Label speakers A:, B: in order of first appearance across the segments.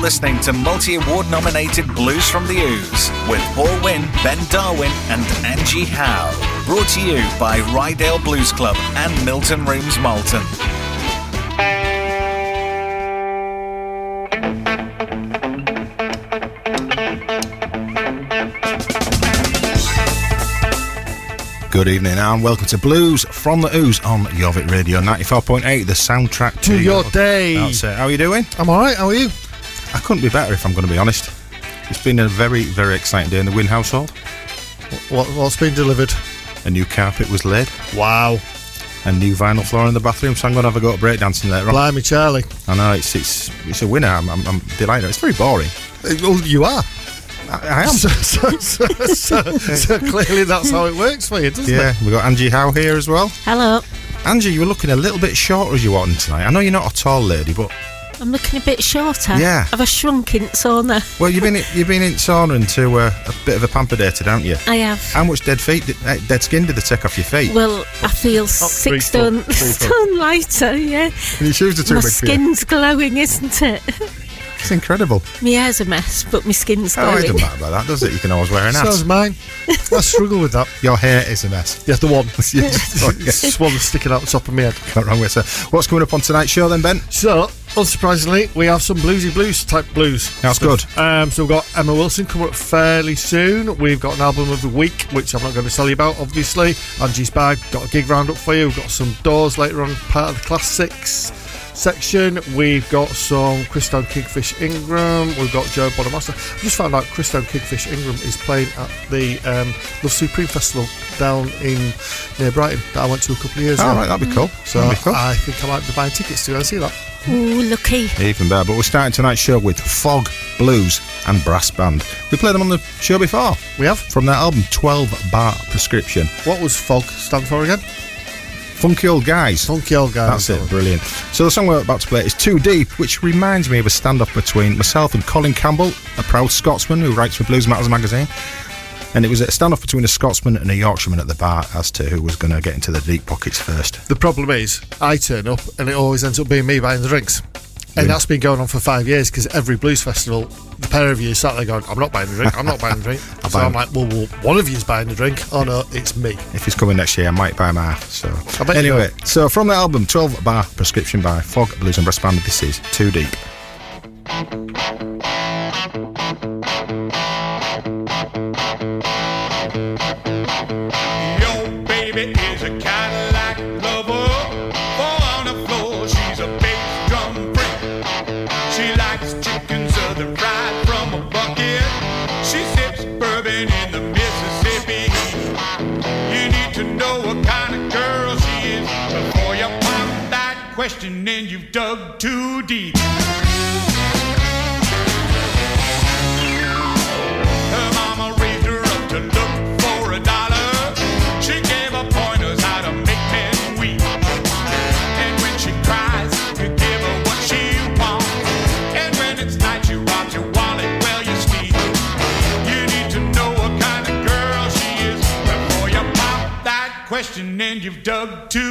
A: listening to multi award nominated Blues from the Ouse with Paul Winn, Ben Darwin, and Angie Howe. Brought to you by Ryedale Blues Club and Milton Rooms Malton.
B: Good evening and welcome to Blues from the Ouse on Jorvik Radio 94.8, the soundtrack to,
C: To your day.
B: That's it. How are you doing?
C: I'm alright, how are you?
B: I couldn't be better if I'm going to be honest. It's been a very, very exciting day in the Winn household.
C: What, what's been delivered?
B: A new carpet was laid,
C: Wow.
B: a new vinyl floor in the bathroom, so I'm going to have a go at breakdancing later on.
C: Blimey, Charlie.
B: I know, it's it's it's a winner. I'm, I'm, I'm delighted. It's very boring.
C: Uh, Well, you are.
B: I, I am.
C: So, so, so, so, so clearly that's how it works for you, doesn't
B: Yeah,
C: it?
B: Yeah, we've got Angie Howe here as well.
D: Hello.
B: Angie, you were looking a little bit shorter as you wanted tonight. I know you're not a tall lady, but
D: I'm looking a bit shorter.
B: Yeah.
D: I've I shrunk in sauna?
B: well, you've been you've been in sauna into uh, a bit of a pamper dated, haven't you?
D: I have.
B: How much dead feet, did, uh, dead skin did they take off your feet?
D: Well, I feel six stone, stone lighter, yeah.
B: And your shoes are too
D: My
B: big
D: skin's glowing, isn't it?
B: It's incredible.
D: my hair's a mess, but my skin's glowing.
B: Oh, it
D: glowing.
B: doesn't matter about that, does it? You can always wear an
C: So's
B: ass.
C: mine. I struggle with that.
B: Your hair is a mess.
C: Yeah, the one.
B: Yeah, sorry, yeah.
C: It's one that's sticking out the top of my head.
B: Not wrong with it. What's coming up on tonight's show then, Ben?
C: So, unsurprisingly, we have some bluesy blues type blues.
B: That's
C: stuff. Um, so we've got Emma Wilson coming up fairly soon. We've got an album of the week, which I'm not going to tell you about, obviously. Angie's bag, got a gig roundup for you. We've got some doors later on, part of the classics section. We've got some Christone Kingfish Ingram. We've got Joe Bonamassa. I just found out Christone Kingfish Ingram is playing at the um, Love Supreme Festival down in near Brighton that I went to a couple of years
B: Oh,
C: ago.
B: right, that'd be cool.
C: So
B: be cool.
C: I think I might be buying tickets to go and see that.
D: Ooh, lucky.
B: Even better. But we're starting tonight's show with Fog, Blues, and Brass Band. We played them on the show before
C: We have.
B: from their album 12 Bar Prescription.
C: What was FOG stand for again?
B: Funky Old Guys.
C: Funky old guy.
B: That's it, brilliant. So the song we're about to play is Too Deep, which reminds me of a standoff between myself and Colin Campbell, a proud Scotsman who writes for Blues Matters magazine. And it was a standoff between a Scotsman and a Yorkshireman at the bar as to who was going to get into the deep pockets first.
C: The problem is, I turn up and it always ends up being me buying the drinks. And that's been going on for five years because every blues festival, the pair of you sat there going, I'm not buying the drink, I'm not buying the drink. So I'm like, well, well, one of you's buying the drink. Oh no, it's me.
B: If he's coming next year, I might buy him half. So
C: you
B: anyway, so from the album 12 Bar Prescription by Fog, Blues and Brass Band, this is Too Deep.
E: Your question and you've dug too deep. Her mama raised her up to look for a dollar. She gave her pointers how to make men weep. And when she cries, you give her what she wants. And when it's night, you rob your wallet while you sleep. You need to know what kind of girl she is before you pop that question and you've dug too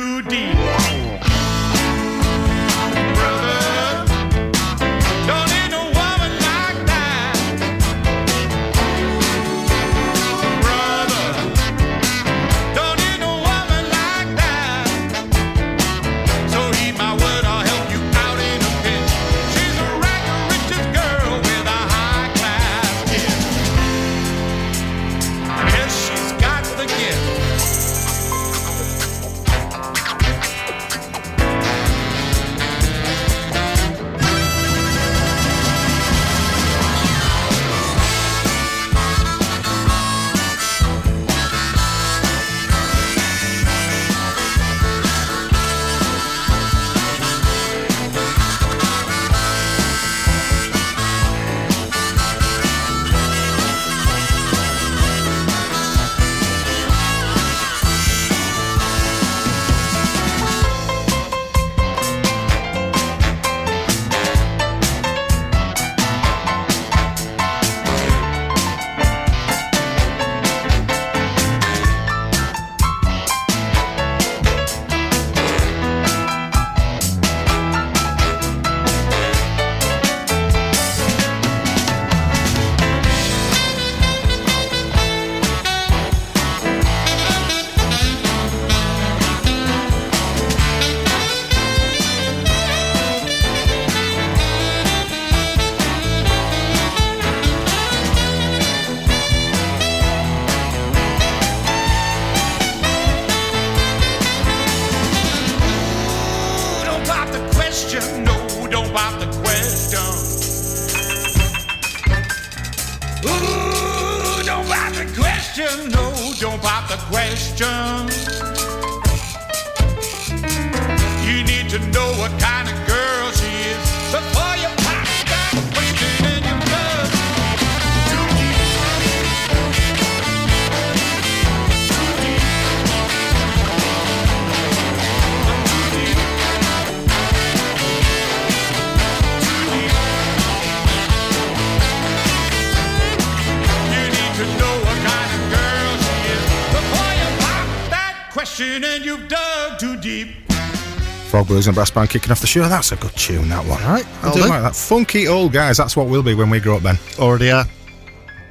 B: Frog Blues and Brass Band kicking off the show. That's a good tune, that one.
C: Right,
B: I do like that. Funky old guys, that's what we'll be when we grow up, Ben.
C: Already are.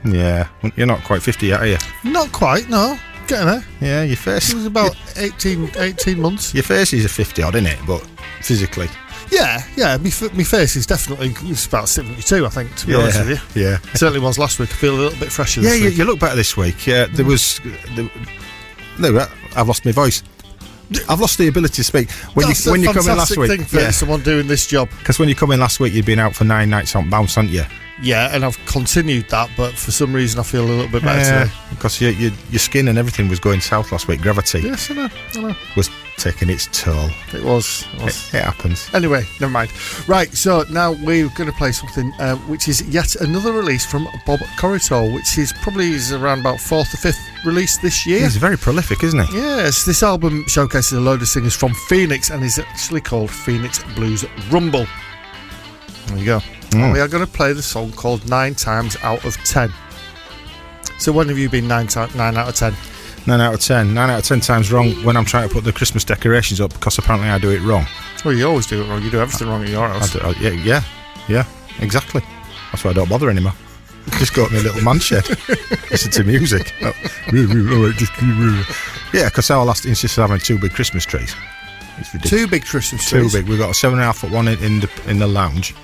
B: Yeah. You're not quite 50 yet, are you?
C: Not quite, no. Getting there.
B: Yeah, your face.
C: It was about 18, 18 months.
B: Your face is a 50 odd, isn't it? But physically.
C: Yeah, yeah. My, f- my face is definitely it's about 72, I think, to be
B: yeah.
C: honest with you.
B: Yeah.
C: Certainly was last week. I feel a little bit fresher
B: Yeah,
C: this
B: you, you look better this week. Yeah, there mm. was. There, no, I've lost my voice. I've lost the ability to speak. When
C: That's
B: you when you come in last week,
C: thing for
B: yeah,
C: someone doing this job.
B: because when you come in last week, you'd been out for nine nights on bounce, hadn't you?
C: Yeah, and I've continued that, but for some reason I feel a little bit better today.
B: because your, your your skin and everything was going south last week. Gravity
C: Yes, I know, I know.
B: was taking its toll.
C: It was. It
B: It,
C: was.
B: it happens.
C: Anyway, never mind. Right, so now we're going to play something uh, which is yet another release from Bob Corritore, which is probably is around about fourth or fifth release this year.
B: He's very prolific, isn't he?
C: Yes, this album showcases a load of singers from Phoenix and is actually called Phoenix Blues Rumble. There you go.
B: Mm.
C: We are going to play the song called Nine Times Out of Ten. So when have you been nine, ti- nine out of ten?
B: Nine out of ten. Nine out of ten times wrong when I'm trying to put the Christmas decorations up because apparently I do it wrong.
C: Well, you always do it wrong. You do everything wrong at your
B: I
C: house.
B: do, I- yeah, yeah, yeah, exactly. That's why I don't bother anymore. Just go to my little man shed, listen to music. Oh, all right, just- yeah, because our last insisted on having two big Christmas trees.
C: Two big Christmas
B: Two big. We've got a seven and a half foot one in, in the in the lounge,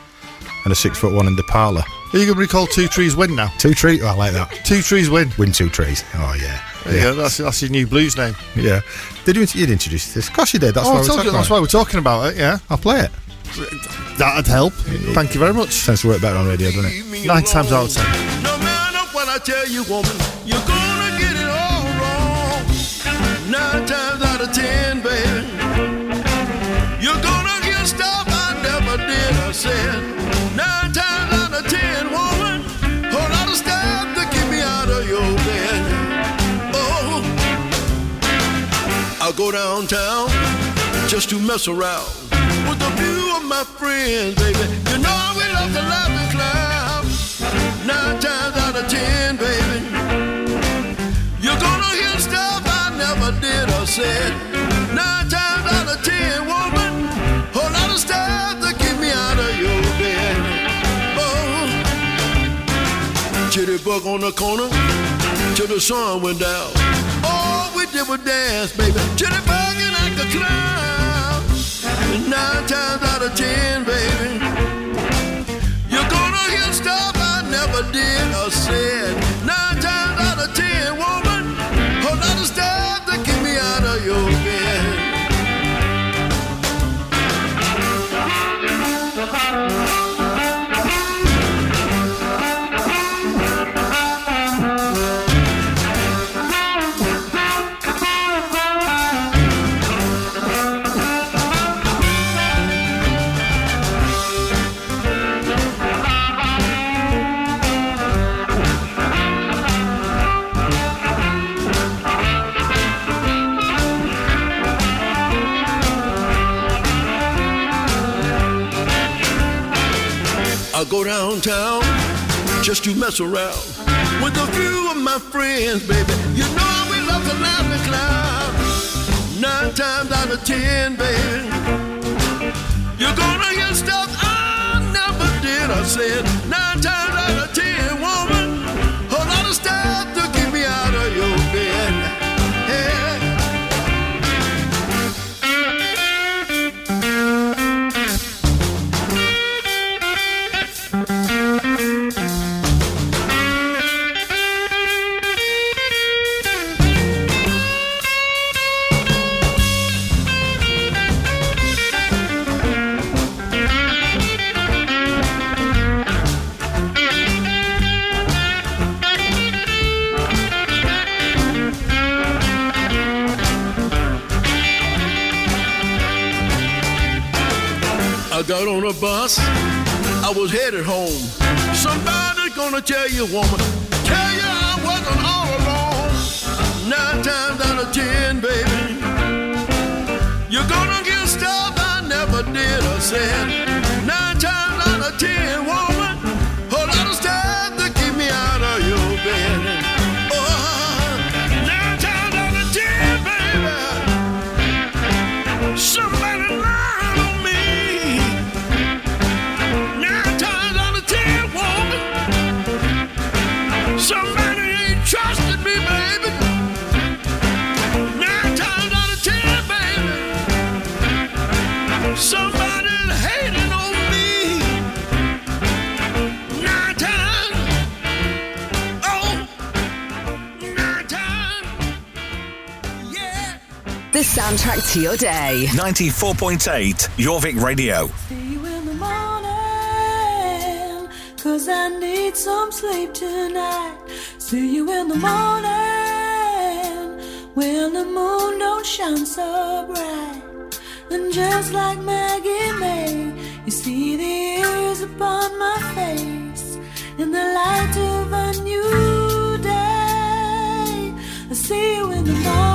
B: and a six foot one in the parlour.
C: Are you going to be called Two Trees Win now?
B: Two trees. Oh, I like that.
C: Two Trees Win.
B: Win two trees. Oh yeah.
C: There you
B: Yeah.
C: go. That's, that's your new blues name.
B: yeah. Did you? You'd introduce this? Of course you did. That's
C: oh,
B: why we're talking
C: you,
B: about
C: that's
B: it.
C: why we're talking about it, yeah.
B: I'll play it.
C: That'd help. Thank you very much.
B: Tends to work better on radio, doesn't it?
F: Leave me
C: Nine times out of ten.
F: No matter what I tell you, woman, you're gonna get it all wrong. Nine times go downtown just to mess around with a few of my friends, baby. You know we love to laugh and clown. Nine times out of ten, baby, you're gonna hear stuff I never did or said. Nine times out of ten, woman, whole lot of stuff to keep me out of your bed. Oh, jitterbug on the corner till the sun went down. All we did was dance, baby. Jitterbugging like a clown. Nine times out of ten, baby, you're gonna hear stuff I never did or said. Nine times out of ten, woman, whole lot of stuff to keep me out of your bed. I go downtown just to mess around with a few of my friends, baby. You know we love to laugh and clown. Nine times out of ten, baby, you're gonna hear stuff I never did I said. Nine headed home. Somebody's gonna tell you, woman, tell you I wasn't all alone. Nine times out of ten, baby, you're gonna get stuff I never did or said. Nine times out of ten, woman,
G: soundtrack to your day.
A: 94.8 Jorvik Radio.
H: See you in the morning, cause I need some sleep tonight. See you in the morning, when the moon don't shine so bright. And just like Maggie May, you see the ears upon my face in the light of a new day. I see you in the morning.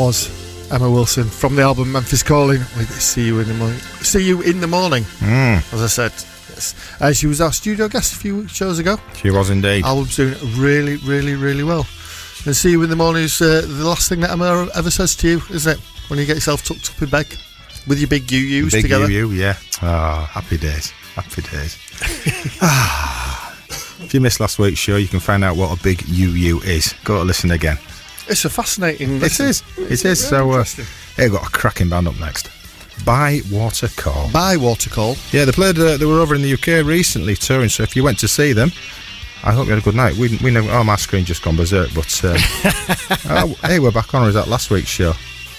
C: Was Emma Wilson from the album Memphis Calling with See You in the Morning. See You in the Morning, as I said. Yes. Uh, she was our studio guest a few shows ago.
B: She was indeed.
C: Album's doing really, really, really well. And See You in the Morning is uh, the last thing that Emma ever says to you, isn't it? When you get yourself tucked up in bed. with your big UUs
B: Big
C: together.
B: UU, yeah. Ah, happy days. Happy days. Ah. if you missed last week's show, you can find out what a big UU is. Go to listen again.
C: It's a fascinating.
B: It
C: listen.
B: is. It is.
C: Yeah,
B: So, uh,
C: interesting.
B: hey, got a cracking band up next. By Water Call.
C: Bywater Call.
B: Yeah, they played. Uh, they were over in the UK recently touring. So if you went to see them, I hope you had a good night. We we know. Oh, my screen just gone berserk. But um, oh, hey, we're back on. Or is that last week's show?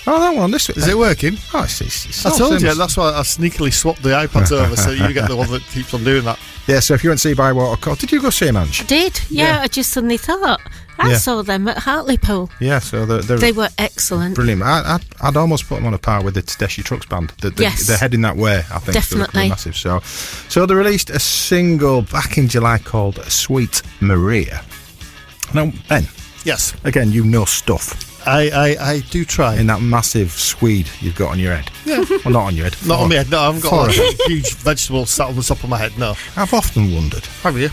B: Oh, that one. This one
C: Is it working?
B: Oh, it's, it's, it's
C: I
B: all
C: told you. That's why I sneakily swapped the iPads over so you get the one that keeps on doing that.
B: Yeah. So if you went to see Bywater Call, did you go see them, Ange?
D: I did, yeah,
B: Yeah.
D: I just suddenly thought. I
B: Yeah.
D: saw them at Hartlepool.
B: Yeah. So they're, they're
D: They were excellent.
B: brilliant. I, I'd, I'd almost put them on a par with the Tedeschi Trucks band. The, the,
D: Yes.
B: They're heading that way. I think They're- they're
D: Definitely.
B: massive. So, so they released a single back in July called "Sweet Maria." Now, Ben,
C: Yes,
B: again, you know stuff.
C: I, I, I do try.
B: in that massive swede you've got on your head. Yeah. Well, not on your head.
C: Not on my head. No, I haven't got a huge vegetable sat on the top of my head. No.
B: I've often wondered
C: Have you?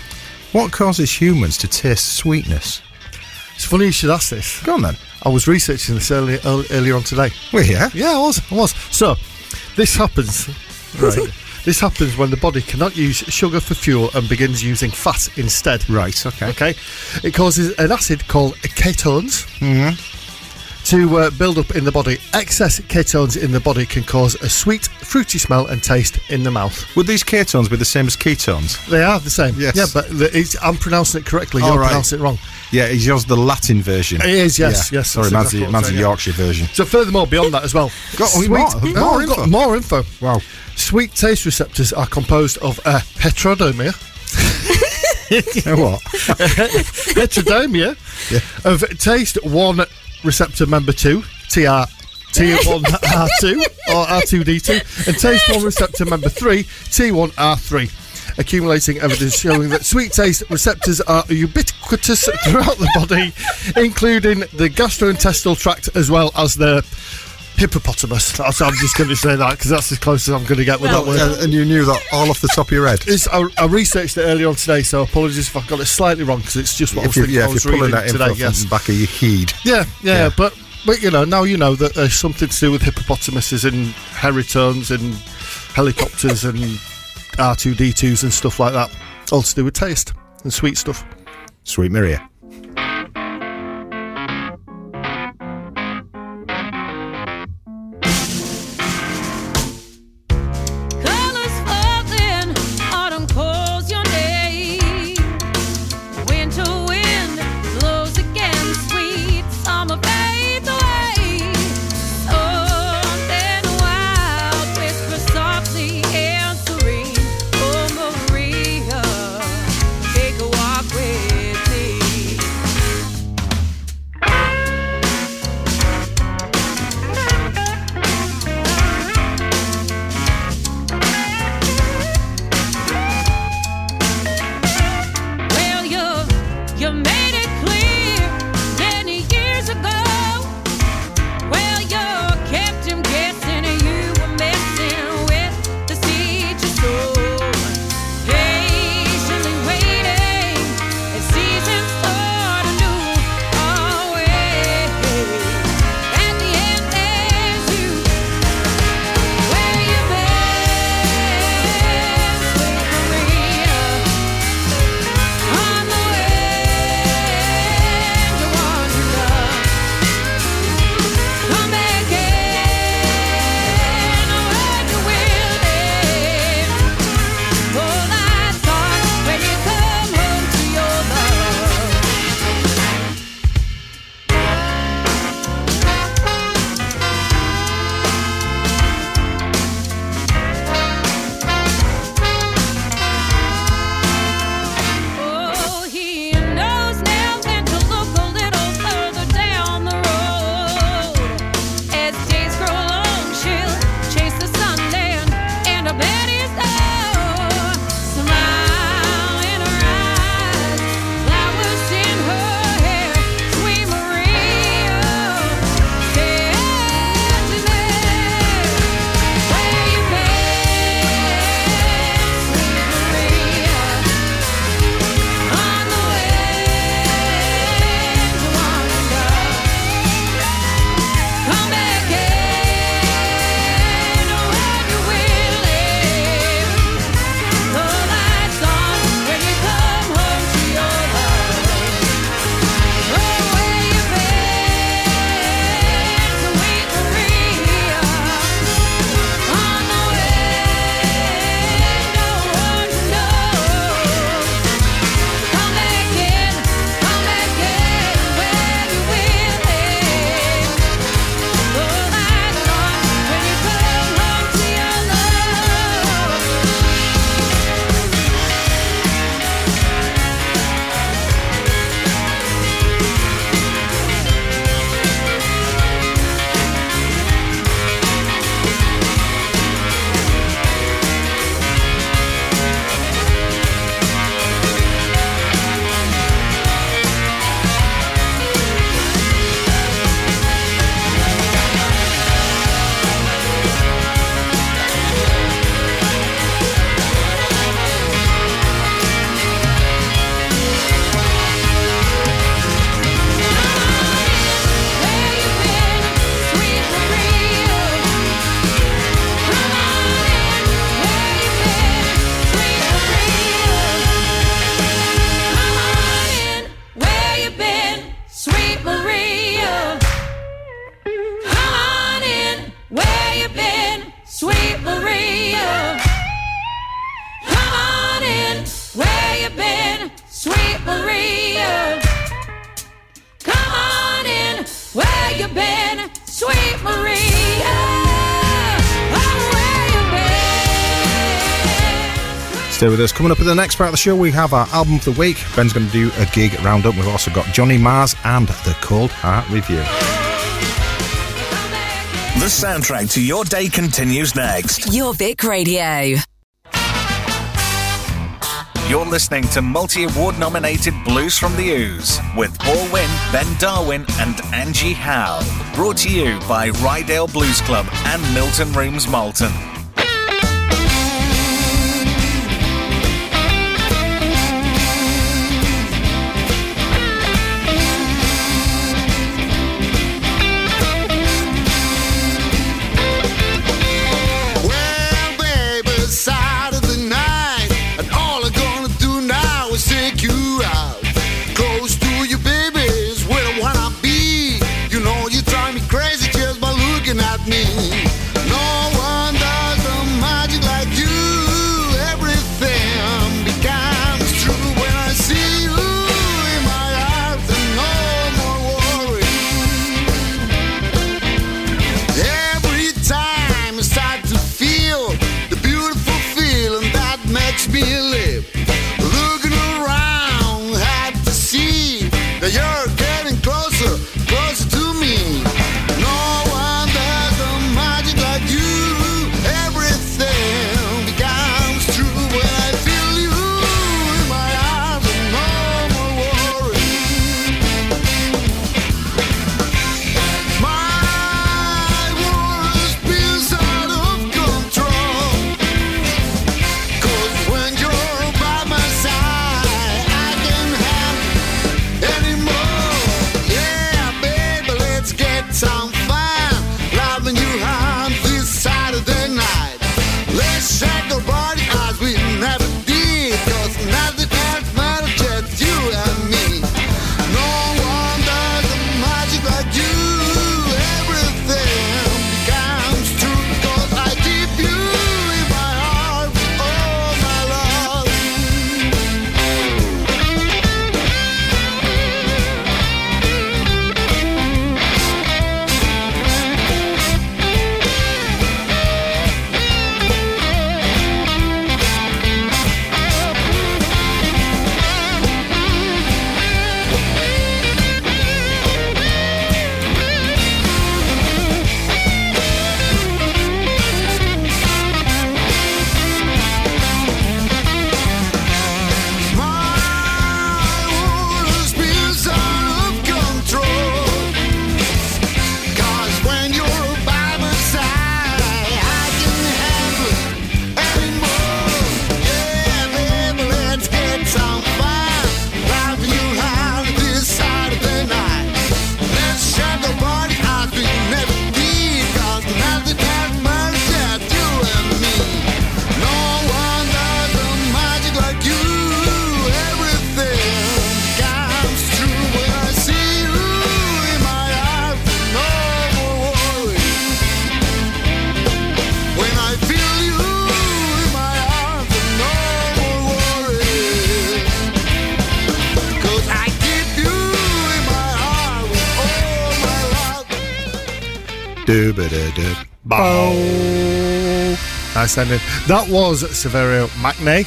B: what causes humans to taste sweetness.
C: It's funny you should ask this.
B: Go on then.
C: I was researching this early, earlier on today.
B: Well, yeah.
C: Yeah, I was. I was. So, this happens. Right. this happens when the body cannot use sugar for fuel and begins using fat instead.
B: Right. Okay.
C: Okay. It causes an acid called ketones
B: Mm-hmm.
C: To uh, build up in the body. Excess ketones in the body can cause a sweet, fruity smell and taste in the mouth.
B: Would these ketones be the same as ketones?
C: They are the same.
B: Yes.
C: Yeah, but the, it's, I'm pronouncing it correctly. You're
B: right.
C: pronouncing it wrong.
B: Yeah, it's yours the Latin version.
C: It is, yes,
B: Yeah.
C: yes,
B: Sorry,
C: exactly
B: the, the
C: yeah.
B: Yorkshire version.
C: So, furthermore, beyond that as well,
B: Got- oh, more- more info.
C: more info.
B: Wow.
C: Sweet taste receptors are composed of a.
B: You know what?
C: heterodimer of taste one receptor member two TR T1 R2 or R2D2 and taste one receptor member three T1 R3 accumulating evidence showing that sweet taste receptors are ubiquitous throughout the body including the gastrointestinal tract as well as the hippopotamus That's- I'm just going to say that because that's as close as I'm going to get with that word
B: and, and you knew that all off the top of your head.
C: it's, I, I researched it earlier on today, so apologies if I got it slightly wrong because it's just what I was
B: you,
C: thinking.
B: yeah,
C: I was
B: you're pulling
C: reading today. Yes,
B: the back of your head.
C: yeah, yeah,
B: Yeah.
C: but but you know now you know that there's something to do with hippopotamuses and heritones and helicopters and R2D2s and stuff like that. All to do with taste and sweet stuff.
H: Sweet Maria.
B: Us. Coming up in the next part of the show, we have our album of the week. Ben's going to do a gig roundup. We've also got Johnny Mars and the Cold Heart Revue.
I: The soundtrack to your day continues next.
G: Jorvik Radio.
I: You're listening to multi award nominated Blues from the Ouse with Paul Winn, Ben Darwin, and Angie Howe. Brought to you by Ryedale Blues Club and Milton Rooms Malton.
C: Nice ending. That was Saverio Maccne.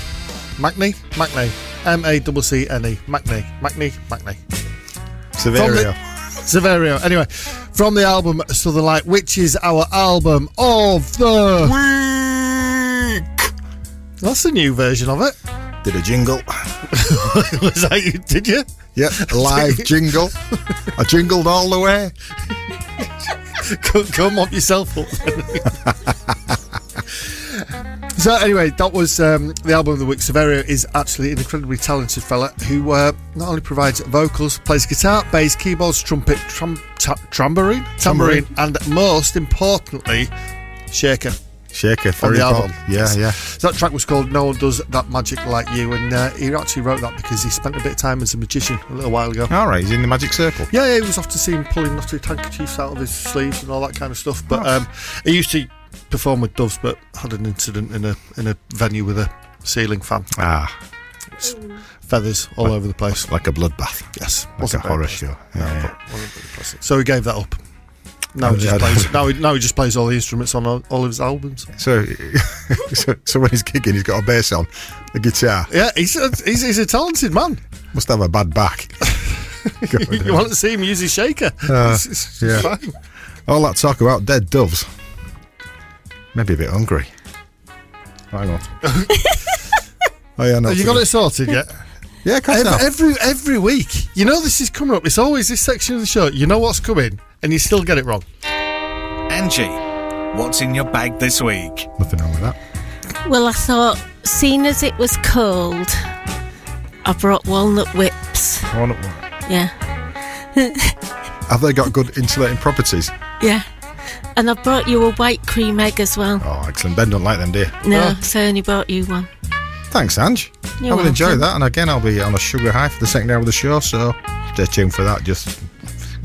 C: Macney? Macney. M A C C N E. Macney. Macney. Macney.
B: Saverio.
C: Saverio. Anyway, from the album Southern Light, which is our album of the week. That's a new version of it.
B: Did a jingle.
C: Was that you? Did you?
B: Yep, a live jingle. I jingled all the way.
C: come, go mop yourself up. so anyway, that was um, the album of the week. Saverio is actually an incredibly talented fella who uh, not only provides vocals, plays guitar, bass, keyboards, trumpet, trum, ta- tambourine, tambourine, and most importantly, shaker.
B: Shaker, very
C: the album.
B: Yeah, yeah.
C: So that track was called "No One Does That Magic Like You," and uh, he actually wrote that because he spent a bit of time as a magician a little while ago.
B: All right, he's in the magic circle.
C: Yeah, yeah, he was often seen pulling knotted handkerchiefs out of his sleeves and all that kind of stuff. But um, he used to perform with doves, but had an incident in a in a venue with a ceiling fan.
B: Ah,
C: Feathers all over the place.
B: like a bloodbath.
C: Yes,
B: Like
C: wasn't
B: a horror show. Yeah,
C: No,
B: yeah.
C: but wasn't very pleasant. So he gave that up. Now he, just plays, now, he, now he just plays all the instruments on all, all of his albums.
B: So, so, so when he's gigging, he's got a bass on, a guitar.
C: Yeah, he's a, he's, he's a talented man.
B: Must have a bad back.
C: you want to see him use his shaker?
B: Uh,
C: It's- it's
B: yeah.
C: fine.
B: All that talk about dead doves. Maybe a bit hungry. Hang on. oh yeah, no.
C: Have you got it sorted yet?
B: Yeah, of
C: Every,
B: I
C: every every week, you know this is coming up. It's always this section of the show. You know what's coming, and you still get it wrong.
A: Angie, what's in your bag this week?
B: Nothing wrong with that.
H: Well, I thought, seeing as it was cold, I brought walnut whips.
B: I want it-
H: Yeah,
B: Have they got good insulating properties?
H: yeah. And I brought you a white cream egg as well.
B: Oh, excellent. Ben don't like them, do you?
H: No, so I only brought you one.
B: Thanks, Ange.
H: You're
B: I will enjoy that. And again, I'll be on a sugar high for the second hour of the show, so stay tuned for that. Just,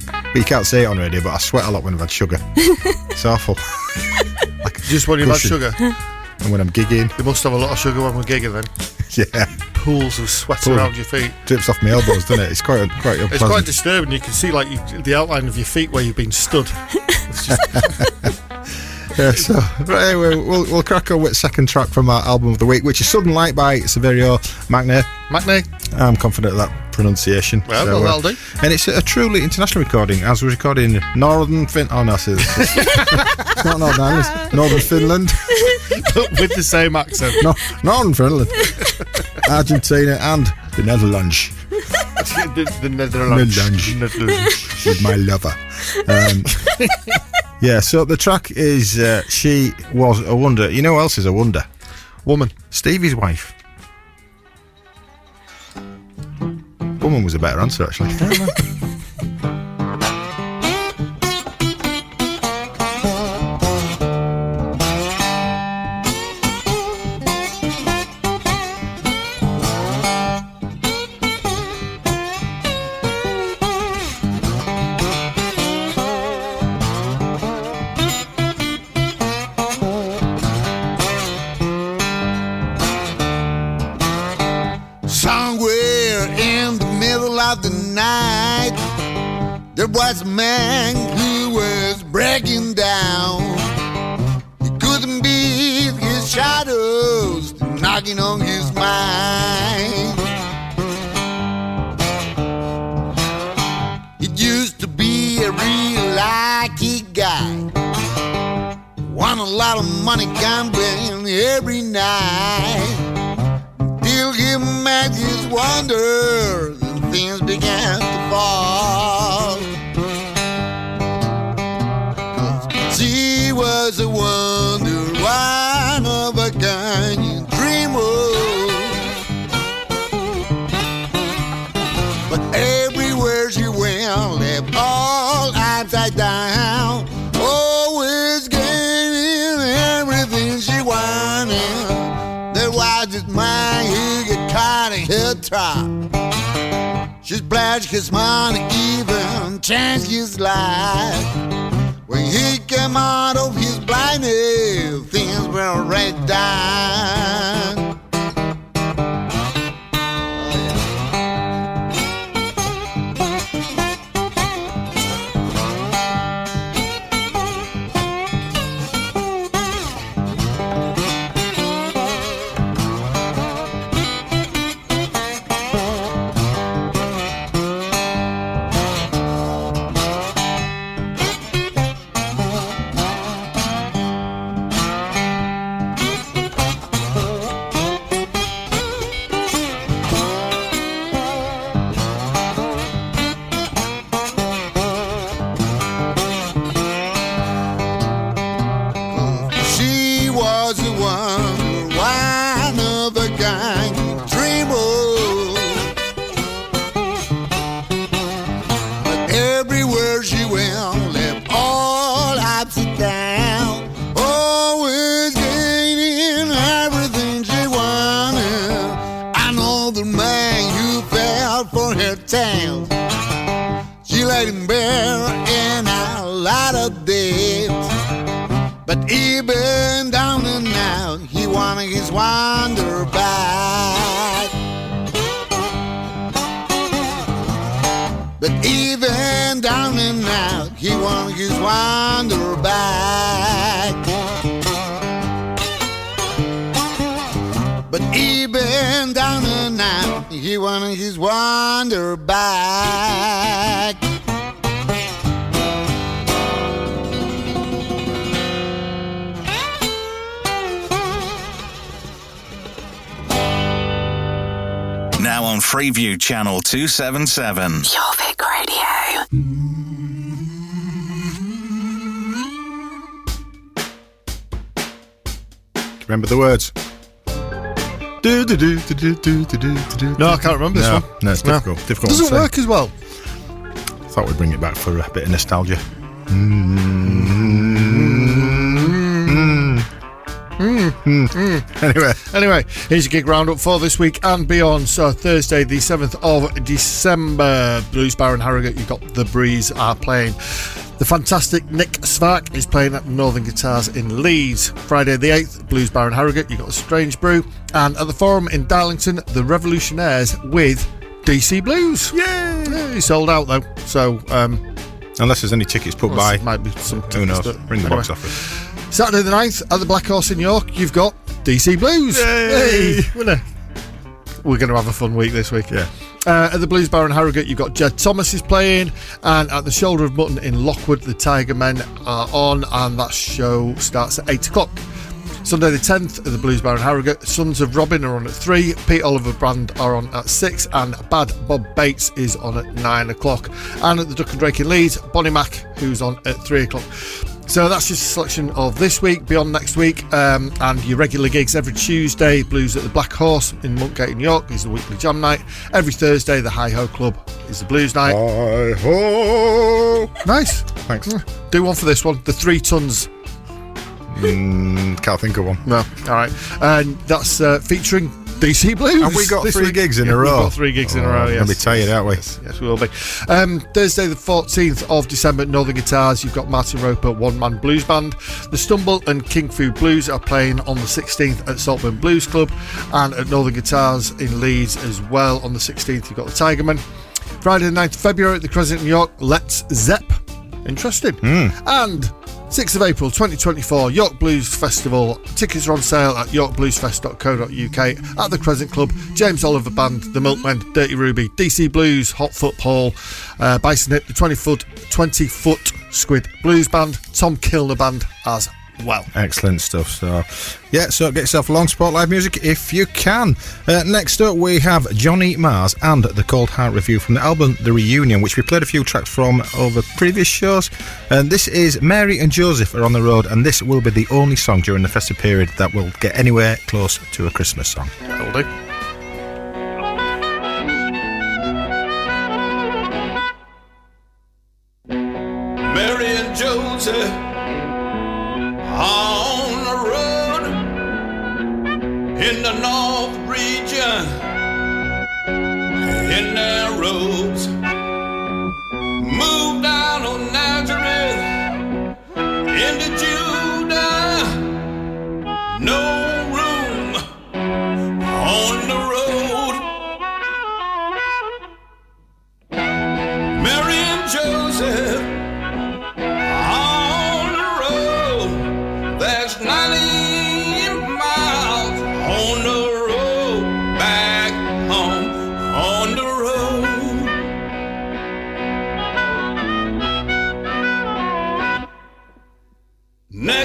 B: but you can't say it on radio, but I sweat a lot when I've had sugar. it's awful.
C: Just when you've had sugar,
B: And when I'm gigging,
C: you must have a lot of sugar when we're gigging. Then
B: yeah,
C: pools of sweat
B: Pool.
C: around your feet.
B: drips off my elbows, doesn't it? It's quite, quite unpleasant.
C: It's quite disturbing. You can see like you, the outline of your feet where you've been stood.
B: Yeah, so right, anyway, we'll, we'll crack on with second track from our album of the week, which is Sudden Light by Saverio Magna.
C: Matinee.
B: I'm confident of that pronunciation.
C: Well, well, that'll.
B: And it's a truly international recording, as we're recording in Northern Fin. Oh no, it's, it's, not Northern Ireland, it's Northern Finland,
C: with the same accent.
B: no, Northern Finland, Argentina, and the Netherlands
C: the, the Netherlands.
B: Netherlands.
C: Netherlands.
B: with my lover. Um, yeah, so the track is uh, She Was a Wonder. You know who else is a wonder?
C: Woman.
B: Stevie's wife. Woman was a better answer, actually.
I: A lot of money gambling every night. Till he met his wonders and things began to fall. His money, even changed his life. When he came out of his blindness, things were right down.
J: Wander back.
A: Now on Freeview Channel 277.
K: Your Jorvik Radio.
B: Remember the words? Do, do, do, do, do, do, do, do.
C: No, I can't remember this one.
B: No, it's difficult. No. difficult
C: Doesn't work as well.
B: Thought we'd bring it back for a bit of nostalgia. Mm. Mm, mm, mm. Anyway,
C: Anyway, here's your gig roundup for this week and beyond. So Thursday, the seventh of December, Blues Bar in Harrogate. You've got the Breeze are playing. The fantastic Nick Svark is playing at Northern Guitars in Leeds. Friday the 8th, Blues Bar in Harrogate, you've got the Strange Brew. And at the Forum in Darlington, the Revolutionaires with DC Blues. Yay! He sold out though, so um,
B: unless there's any tickets put by,
C: might be some
B: who knows? Bring the
C: anyway.
B: box office.
C: Saturday the 9th at the Black Horse in York, you've got DC Blues.
B: Yay!
C: Hey, winner. We're going to have a fun week this week.
B: Yeah.
C: Uh, at the Blues Bar in Harrogate, you've got Jed Thomas is playing, and at the Shoulder of Mutton in Lockwood, the Tiger Men are on, and that show starts at 8 o'clock. Sunday the 10th at the Blues Bar in Harrogate, Sons of Robin are on at 3, Pete Oliver Brand are on at 6, and Bad Bob Bates is on at 9 o'clock. And at the Duck and Drake in Leeds, Bonnie Mac, who's on at 3 o'clock. So that's just a selection of this week, beyond next week, um, and your regular gigs every Tuesday. Blues at the Black Horse in Monkgate in York is the weekly jam night. Every Thursday, the Hi Ho Club is the blues night.
B: Hi ho!
C: Nice.
B: Thanks.
C: Do one for this one. The Three Tons
B: Mm, can't think of one.
C: No, all right, and that's uh, featuring DC Blues.
B: And we got
C: this
B: three
C: week.
B: gigs in
C: Yeah,
B: a
C: we've
B: row?
C: got three gigs in a
B: Oh,
C: row. Yes,
B: gonna be tired, aren't we?
C: Yes, yes, we will be. Um, Thursday, the fourteenth of December, Northern Guitars. You've got Martin Roper, one man blues band. The Stumble and King Fu Blues are playing on the sixteenth at Saltburn Blues Club, and at Northern Guitars in Leeds as well. On the sixteenth, you've got the Tigerman. Friday, the 9th of February at the Crescent in York. Let's Zep. Interesting. And 6th of April 2024, York Blues Festival. Tickets are on sale at yorkbluesfest.co.uk at the Crescent Club. James Oliver Band, The Milkmen, Dirty Ruby, DC Blues, Hot Foot Paul, uh, Bison Hip, the 20 foot, 20 foot Squid Blues Band, Tom Kilner Band as well.
B: Excellent stuff. So, yeah, so get yourself along Sport Live Music if you can. Uh, next up, we have Johnny Mars and the Cold Heart Revue from the album The Reunion, which we played a few tracks from over previous shows. And this is Mary and Joseph are on the road, and this will be the only song during the festive period that will get anywhere close to a Christmas song.
C: That'll do.
F: Mary and Joseph on the road in the North region in their robes. Moved down on Nazareth into Judah. No room on the road. Mary and Joseph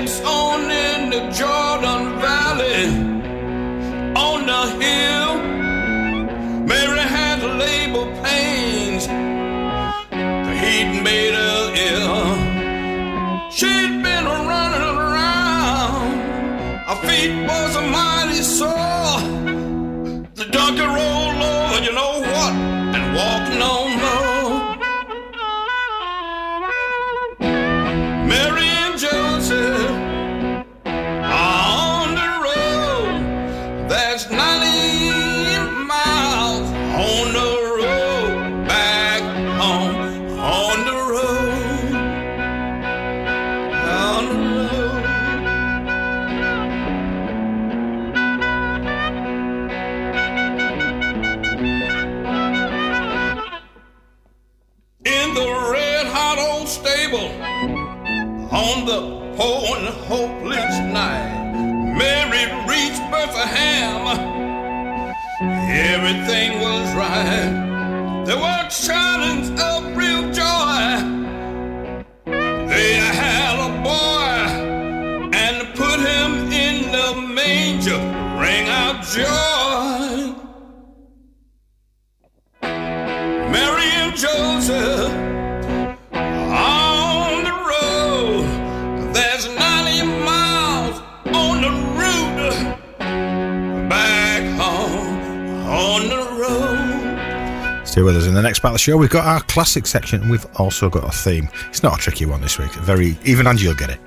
F: Next on in the Jordan Valley on the hill. Mary had labor pains the heat made her ill. She'd been running around. Her feet was a mighty sore. The donkey rolled over, you know what, and walked no time. The workshop. show, we've got our classic section and we've also got a theme. It's not a tricky one this week. Very even Angie will get it.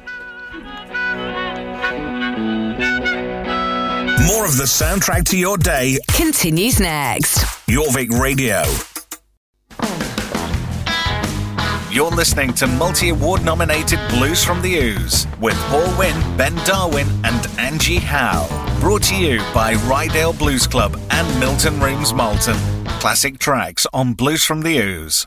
A: More of the soundtrack to your day
G: continues next.
A: Jorvik Radio. You're listening to multi award nominated Blues from the Ouse with Paul Winn, Ben Darwin, and Angie Howe. Brought to you by Ryedale Blues Club and Milton Rooms Malton. Classic tracks on Blues from the
L: Ouse.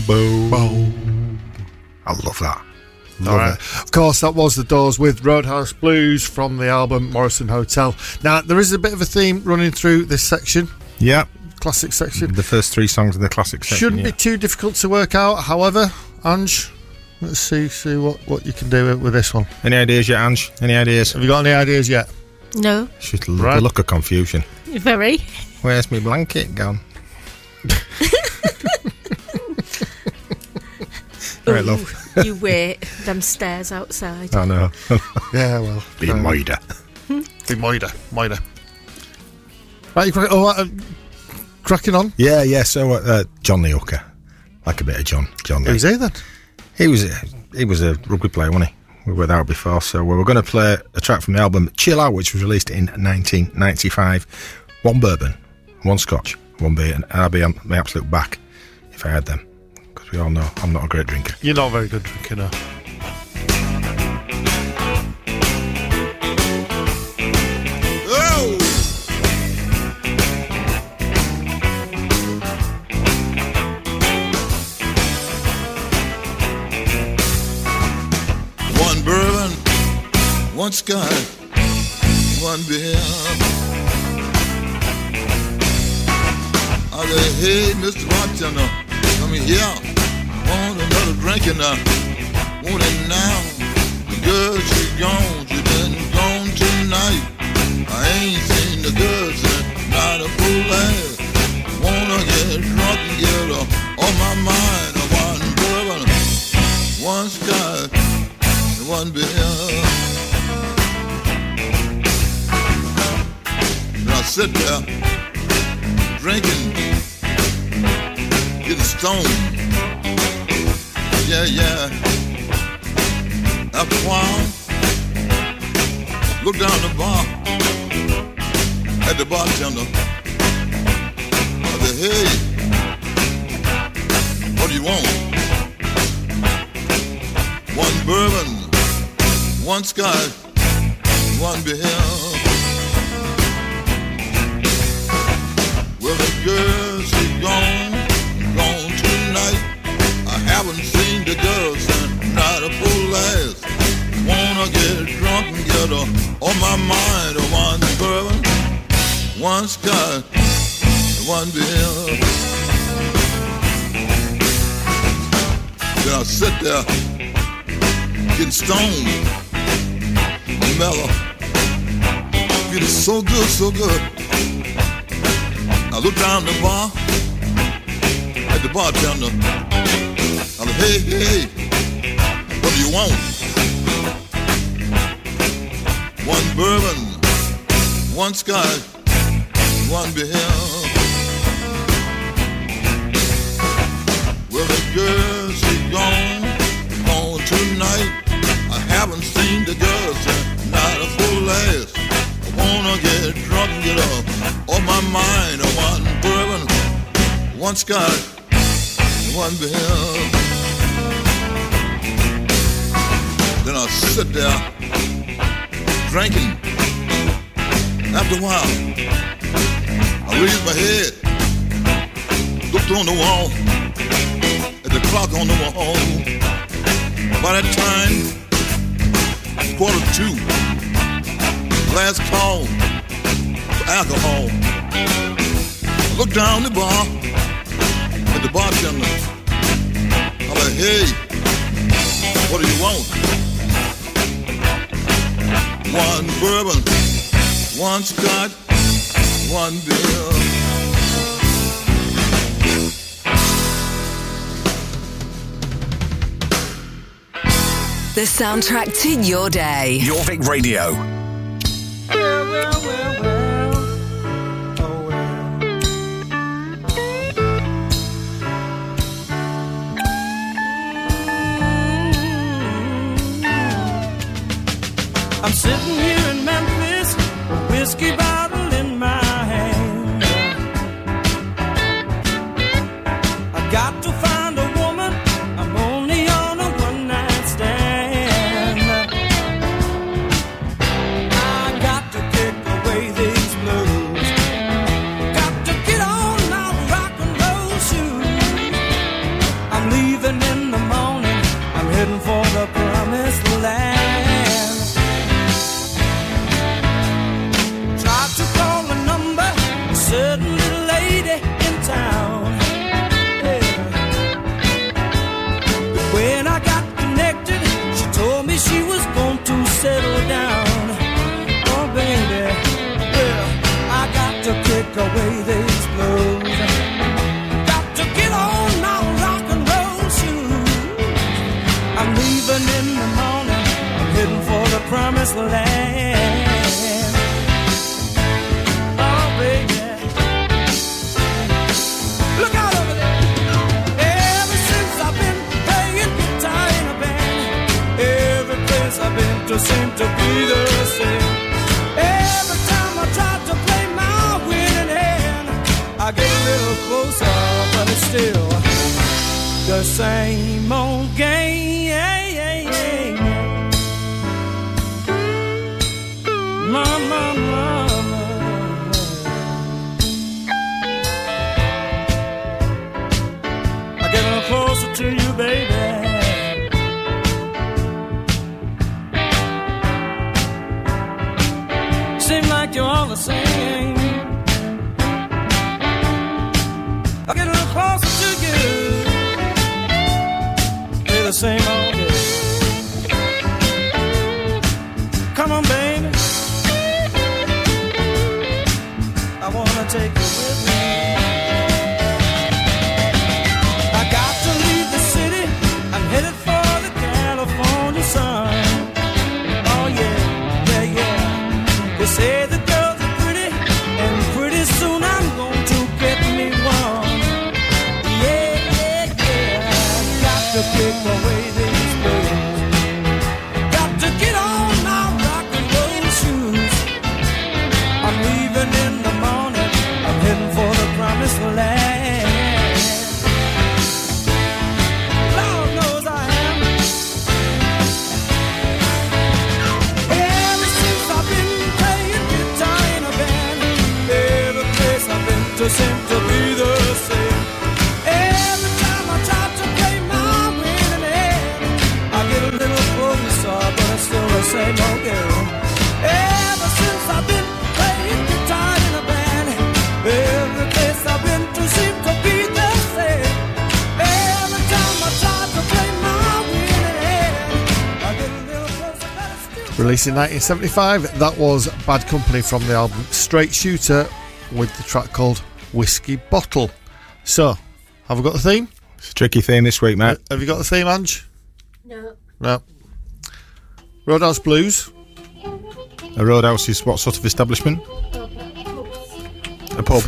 L: Do, do. I
B: love that. Love
C: All right.
B: it.
C: Of course, that was the Doors with Roadhouse Blues from the album Morrison Hotel. Now, there is a bit of a theme running through this section,
B: Yeah,
C: classic section.
B: the first three songs in the classic section.
C: Shouldn't
B: yeah.
C: be too difficult to work out. However, Ange, let's see see what, what you can do with this one.
B: Any ideas yet, Ange? Any ideas?
C: Have you got any ideas yet?
D: No,
B: She's
C: Right.
B: the look of confusion.
D: very.
B: Where's my blanket gone? Right, love.
D: you wait. Them stairs outside.
B: I know.
C: Yeah, well,
B: Be
C: um,
B: moider.
C: the Moida, Moida. Right, you crack, oh, uh, cracking on.
B: Yeah, yeah. So uh, John Lee Hooker, like a bit of John. John Lee.
C: Who's he then?
B: He was a, he was a rugby player, wasn't he? We were there before, so we were going to play a track from the album Chill Out, which was released in 1995. One bourbon, one scotch, one beer, and I'd be on my absolute back if I had them. Because we all know I'm not a great drinker.
C: You're not a very good drinker, no.
M: Oh! One bourbon, one sky, one beer. I say, hey, Mr. Bartender, come here. Want another drink I want it now. The girl, she gone, she been gone tonight. I ain't seen the girl since not a full ass. Wanna get drunk and get her on my mind. One bourbon, one scotch, and one beer. And I sit there drinking, getting stoned. Yeah, yeah. After a while, look down the bar at the bartender. I said, hey, what do you want? One bourbon, one scotch, one beer. Well, the girl, she gone, gone tonight. I haven't seen the girl since not a full last. Wanna get drunk and get her on my mind. One bourbon, one scotch, one beer. Then I sit there, getting stoned, mellow, feeling so good, so good. I look down the bar at the bartender. Hey, hey, what do you want? One bourbon, one scotch, one beer. Well, the girl, she gone, gone tonight. I haven't seen the girl since not a full last. I wanna get drunk get up on my mind. Want bourbon, one scotch, one beer. Sit there drinking. After a while, I raise my head, looked on the wall, at the clock on the wall. By that time, quarter two, last call for alcohol. I looked down the bar at the bartender. I'm like, hey, what do you want? One bourbon, one scotch, one beer.
G: The soundtrack to your day.
A: Jorvik Radio.
L: I'm sitting here in Memphis, whiskey bottle same old game.
C: Released in 1975, that was Bad Company from the album Straight Shooter with the track called Whiskey Bottle. So, have we got the theme?
B: It's a tricky theme this week, mate.
C: Have you got the theme, Ange?
D: No.
C: No. Roadhouse Blues.
B: A roadhouse is what sort of establishment? A pub.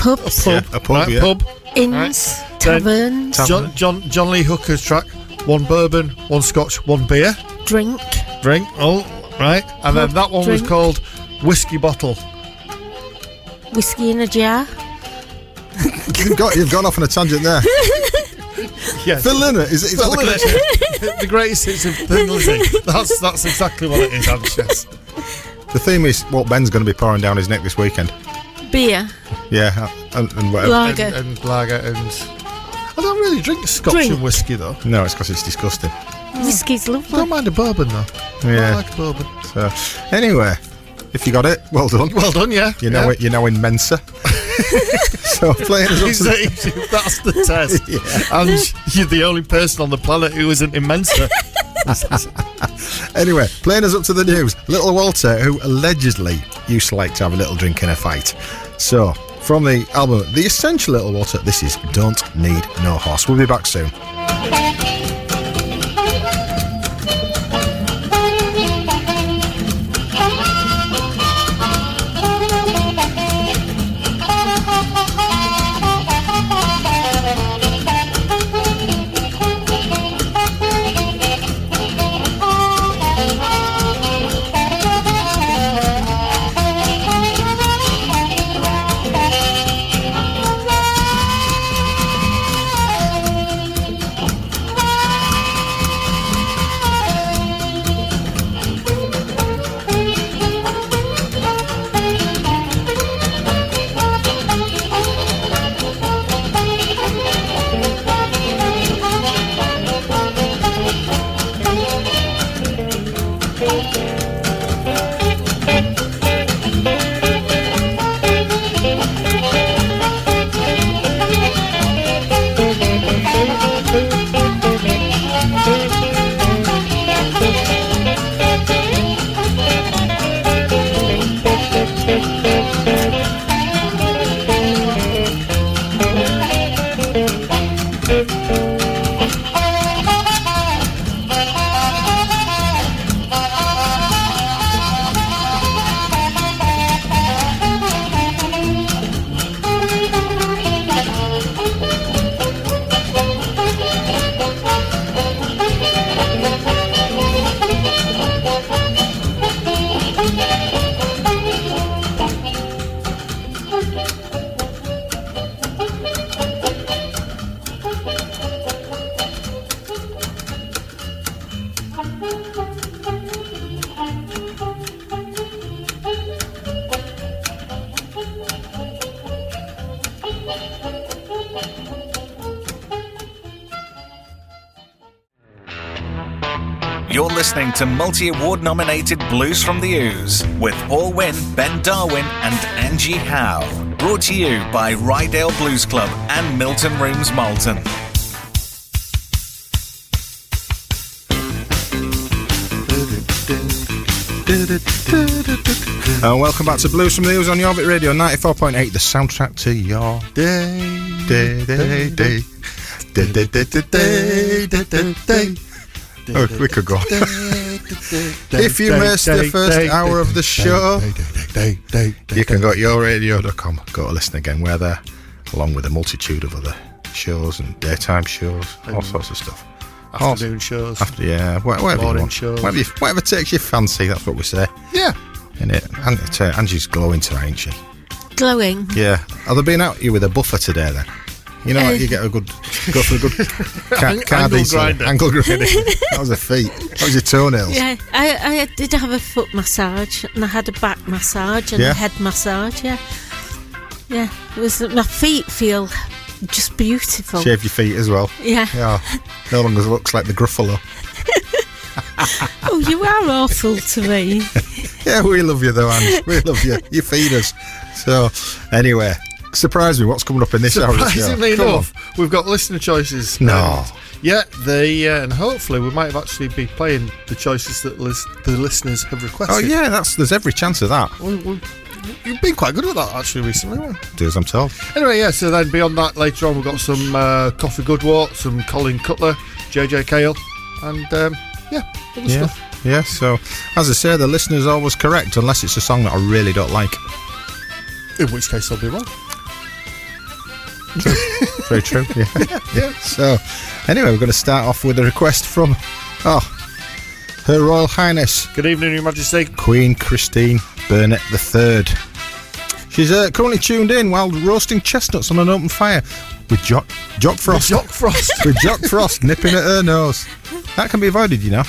D: Pubs,
B: Yeah, a pub,
C: Right,
B: yeah.
C: pub.
D: inns,
C: Then-
D: taverns,
C: John, John John Lee Hooker's track. One bourbon, one scotch, one beer.
D: drink,
C: Drink. Oh, right. And then that one was called Whiskey Bottle.
D: whiskey in a jar.
B: You've, got, you've gone off on a tangent there.
C: Yes.
B: Phil Lynott, is, is that the
C: Phil
B: connection?
C: Lynott. the greatest hits of Thin Lizzy. That's that's exactly what it is, Ange. Yes.
B: The theme is what Ben's going to be pouring down his neck this weekend.
D: Beer,
B: Yeah, and, and whatever.
D: lager.
C: And, and lager and. I don't really drink scotch
D: Drink.
C: and whiskey though.
B: No, it's because it's disgusting.
D: Whiskey's
C: I
D: lovely.
C: don't mind a bourbon though.
B: Yeah.
C: I like a bourbon.
B: So, anyway, if you got it, well done.
C: Well done, yeah.
B: You know
C: yeah.
B: it. You're now in Mensa. so playing us up
C: Is
B: to the,
C: that- That's the test. yeah. And you're the only person on the planet who isn't in Mensa.
B: anyway, playing us up to the news. Little Walter, who allegedly used to like to have a little drink in a fight. So, from the album The Essential Little Walter, this is Don't Need No Horse. We'll be back soon.
A: Listening to multi award nominated Blues from the Ouse with Paul Winn, Ben Darwin, and Angie Howe. Brought to you by Ryedale Blues Club and Milton Rooms Malton.
B: And welcome back to Blues from the Hills on Jorvik Radio 94.8, the soundtrack to your
C: day,
B: day. Day, day, day, day, day, day, day, day. Oh, we could go. If you missed the first hour of the show, you can go to yourradio.com, go to listen again. We're there, along with a multitude of other shows and daytime shows, all sorts of stuff.
C: Afternoon shows.
B: After, yeah, wha- whatever you want.
C: shows.
B: Whatever, you, whatever takes your fancy, that's what we say.
C: Yeah.
B: In it, and it's, uh, Angie's glowing tonight, ain't she?
D: Glowing.
B: Yeah. Are they being out you with a buffer today then? You know,
D: Uh,
B: like you get a good, go for a good ca-
C: Angle
B: cardi sort
C: grinder.
B: Angle grinding. that was a feat. That was your toenails.
D: Yeah, I, I did have a foot massage and I had a back massage and
B: Yeah.
D: a head massage. Yeah, yeah. It was my feet feel just beautiful.
B: Shave your feet as well.
D: Yeah.
B: Yeah. No longer looks like the Gruffalo.
D: Oh, you are awful to me.
B: Yeah, we love you though, Ange. We love you. You feed us. So, anyway, surprise me. What's coming up in this hour of the show?
C: Surprisingly enough, we've got listener choices.
B: No.
C: Yeah, they uh, and hopefully we might have actually be playing the choices that lis- the listeners have requested.
B: Oh yeah, that's there's every chance of that.
C: We, we, you've been quite good at that actually recently. haven't you?
B: Do as I'm told.
C: Anyway, yeah. So then beyond that, later on we've got some uh, Coffee Goodwart, some Colin Cutler, JJ Cale, and um, yeah, other
B: Yeah.
C: stuff.
B: Yeah. So, as I say, the listener's always correct unless it's a song that I really don't like.
C: In which case I'll be wrong.
B: Very true. Yeah.
C: Yeah.
B: So, anyway, we're going to start off with a request from, oh, Her Royal Highness
C: Good evening, Your Majesty.
B: Queen Christine Burnett III. She's uh, currently tuned in while roasting chestnuts on an open fire with Jock, Jock Frost.
C: Jock Frost.
B: with Jock Frost nipping at her nose. That can be avoided, you know,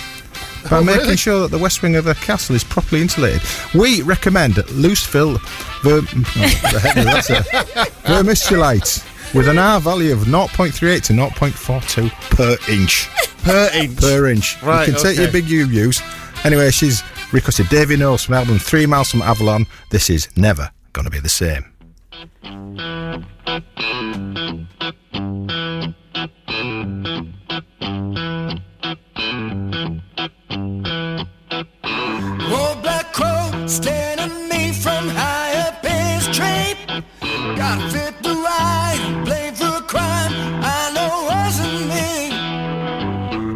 B: by
C: Oh,
B: making
C: really?
B: sure that the west wing of her castle is properly insulated. We recommend loose fill ver- that's it. Vermiculite with an R value of 0.38 to 0.42 per inch.
C: Per inch.
B: Per inch.
C: Right,
B: you can take your
C: okay.
B: big UUs. Anyway, she's requested Davy Knowles from the album Three Miles from Avalon. This is never gonna be the same.
L: Old black crow staring at me from high up his tree. Got fit blame for crime I know wasn't me.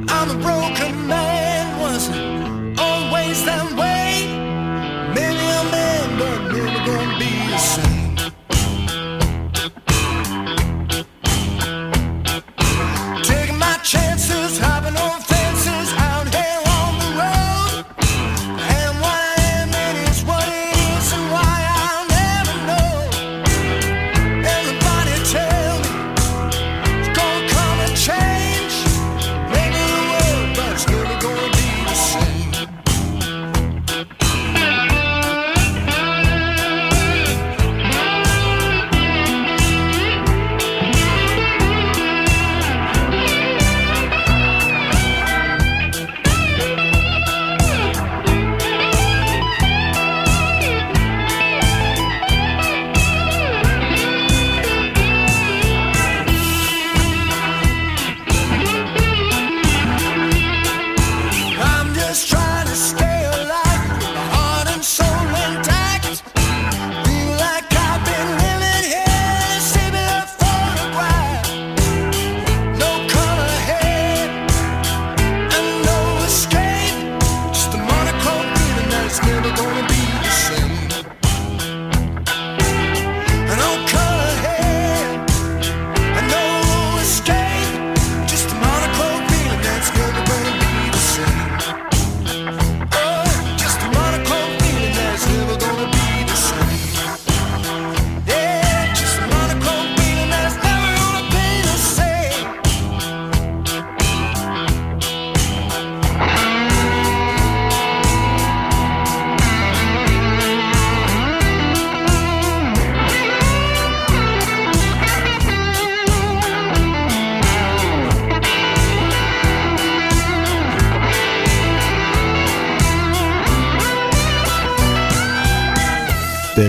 L: I'm a broken man, wasn't always that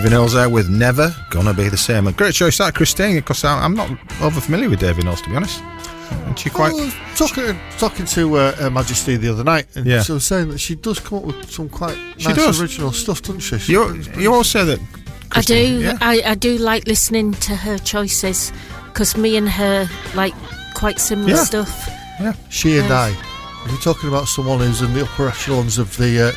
B: Davy Knowles there with Never Gonna Be the Same. A great choice that, Christine, because I'm not over familiar with Davy Knowles, to be honest. And she quite.
C: Well, talking talking to uh, Her Majesty the other night, and
B: Yeah.
C: she was saying that she does come up with some quite
B: She
C: nice
B: does.
C: original stuff, doesn't she? She-
B: You, you all say that.
H: I do.
B: yeah.
H: I, I do like listening to her choices because me and her like quite similar
C: Yeah.
H: stuff.
B: Yeah.
C: She and
H: Yeah.
C: I. You're talking about someone who's in the upper echelons of the uh,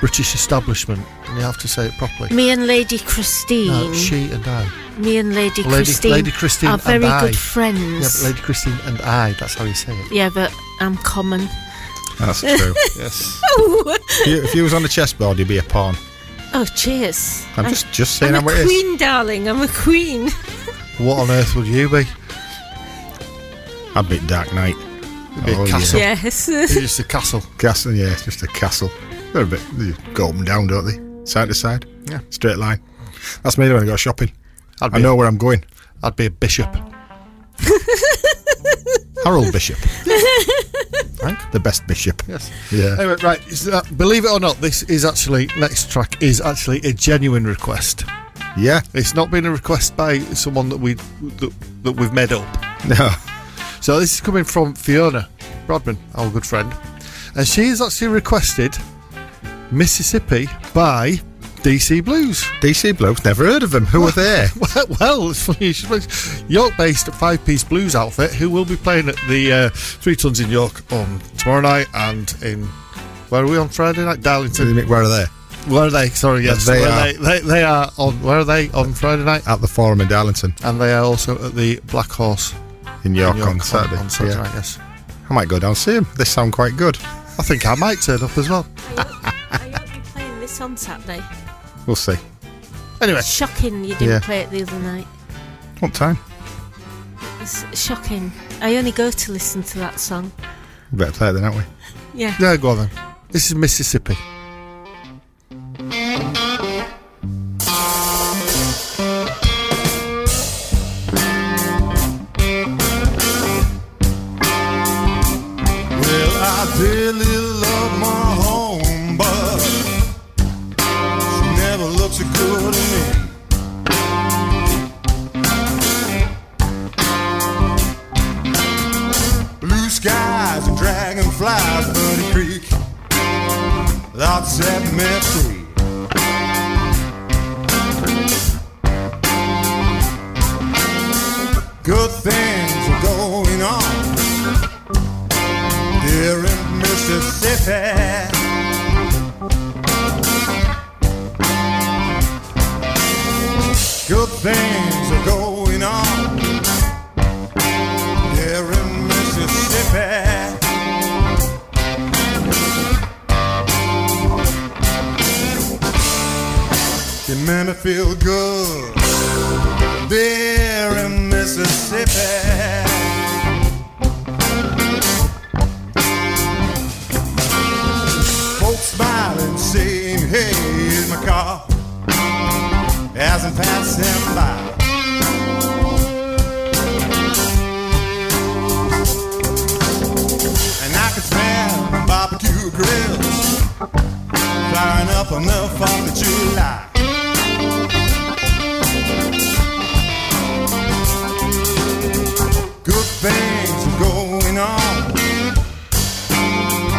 C: British establishment, and you have to say it properly.
H: Me and Lady Christine.
C: No, she and I.
H: me and Lady,
C: Lady
H: Christine,
C: Lady Christine
H: are
C: and
H: very
C: I.
H: good
C: Yeah,
H: friends.
C: but Lady Christine and I. That's how you say it.
H: Yeah, but I'm common.
B: That's true.
C: yes. Oh.
B: If you, if you was on the chessboard, you'd be a pawn.
H: Oh, cheers.
B: I'm just just saying
H: I'm
B: how
H: a
B: it is.
H: queen, darling. I'm a queen.
C: What on earth would you be?
B: I'd be Dark Knight.
C: be a oh, castle.
H: Yes.
C: You're just a castle.
B: Castle, yeah, it's just a castle. They're a bit, they go up and down, don't they? Side to side.
C: Yeah.
B: Straight line. That's me when I go shopping.
C: I'd
B: I know where I'm going.
C: I'd be a bishop.
B: Harold Bishop. Right? The best bishop.
C: Yes.
B: Yeah.
C: Anyway, right. believe it or not, this is actually next track is actually a genuine request.
B: Yeah.
C: It's not been a request by someone that we that, that we've made up.
B: No.
C: So this is coming from Fiona Brodman, our good friend, and she has actually requested Mississippi by DC Blues.
B: DC Blues, never heard of them. Who are they?
C: Well, well, it's funny you should mention York-based five-piece blues outfit who will be playing at the uh, Three Tons in York on tomorrow night and in where are we on Friday night? Darlington.
B: Where are they?
C: Where are they? Sorry, yes,
B: They
C: where
B: are-
C: They, they, they are on. Where are they on Friday night?
B: At the Forum in Darlington
C: And they are also at the Black Horse
B: in York,
C: in York
B: on Saturday.
C: On, Saturday
B: Yeah.
C: night, yes.
B: I might go down and see them. They sound quite good.
C: I think I might turn up as well.
H: Are you be playing this on Saturday?
B: We'll see.
C: Anyway,
H: Shocking you didn't
B: Yeah.
H: play it the other night.
B: What time?
H: It's shocking. I only go to listen to that song.
B: We better play it then, haven't we?
H: Yeah.
C: yeah, go on then. This is Mississippi.
J: Good things are going on in Mississippi. Made me feel good there in Mississippi. Hey, here's my car. As I'm passing by. And I can smell barbecue grills firing up on the 4th of July. Good things are going on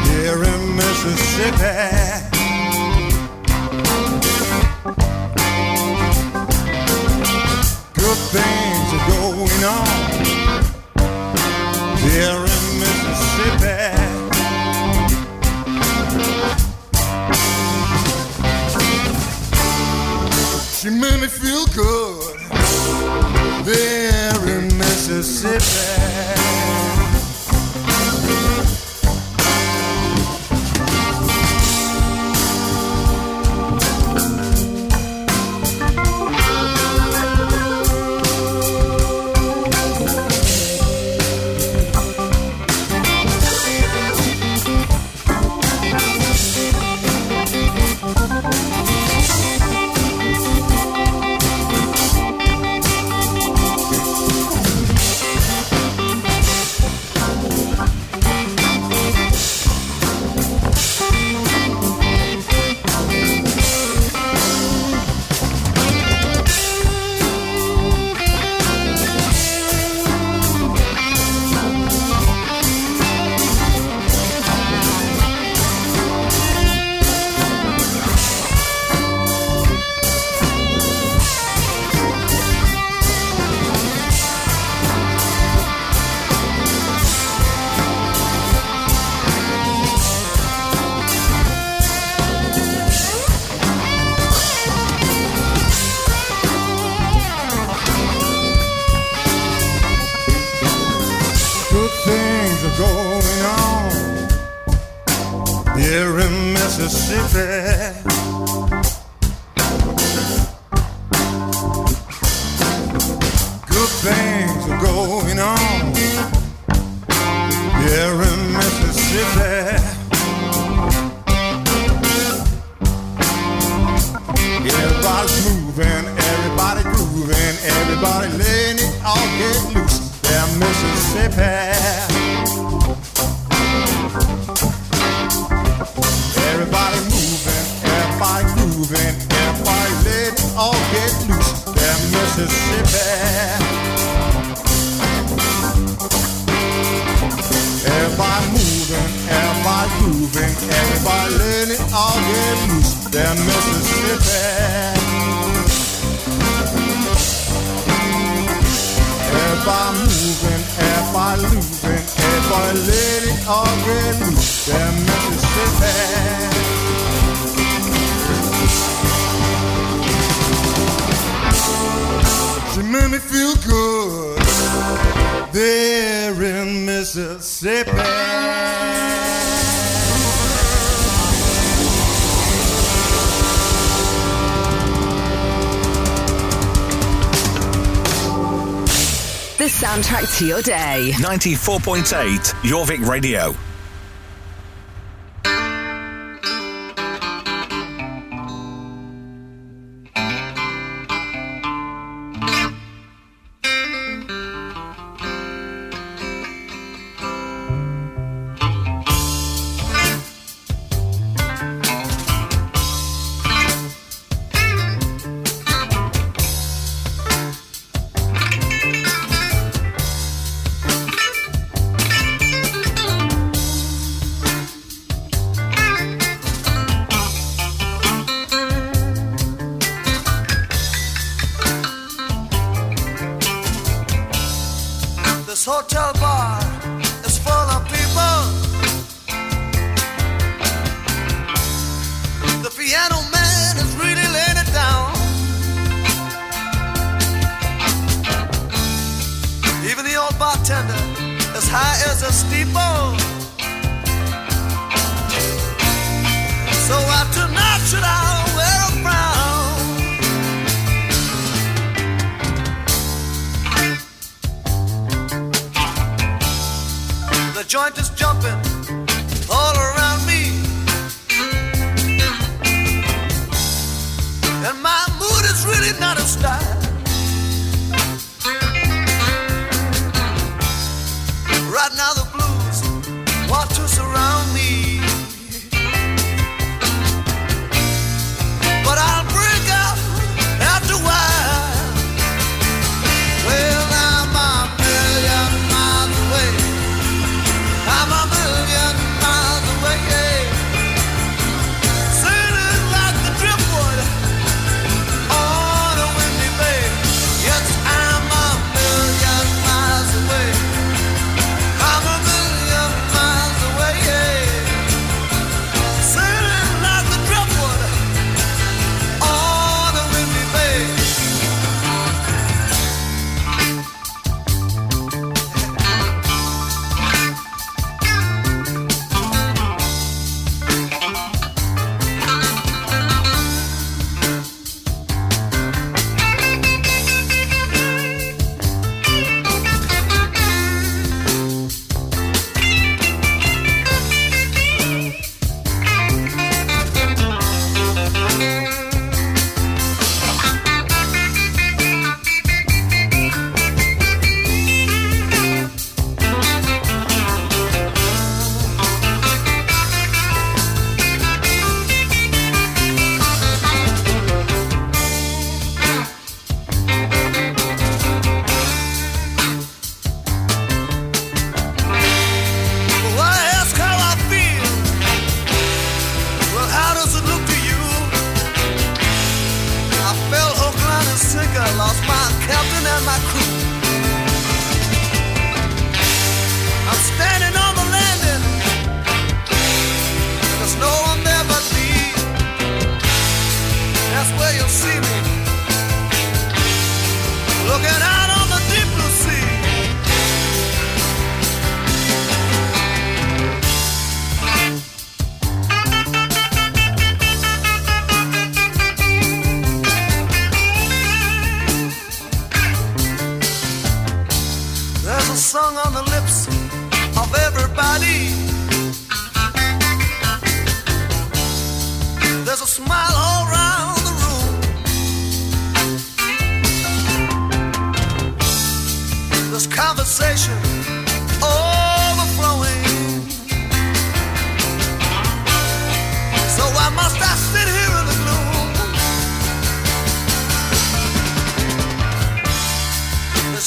J: here in Mississippi. Things are going on here in Mississippi. She made me feel good there in Mississippi.
G: to your day.
A: 94.8 Jorvik Radio.
I: as high as a steeple. So why tonight should I wear a frown. The joint is jumping.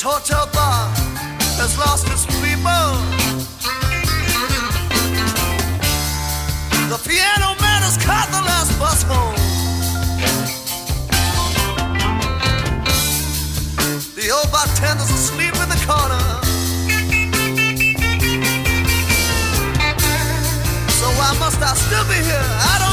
I: This hotel bar has uh, lost its people. The piano man has caught the last bus home. The old bartender's asleep in the corner. So why must I still be here? I don't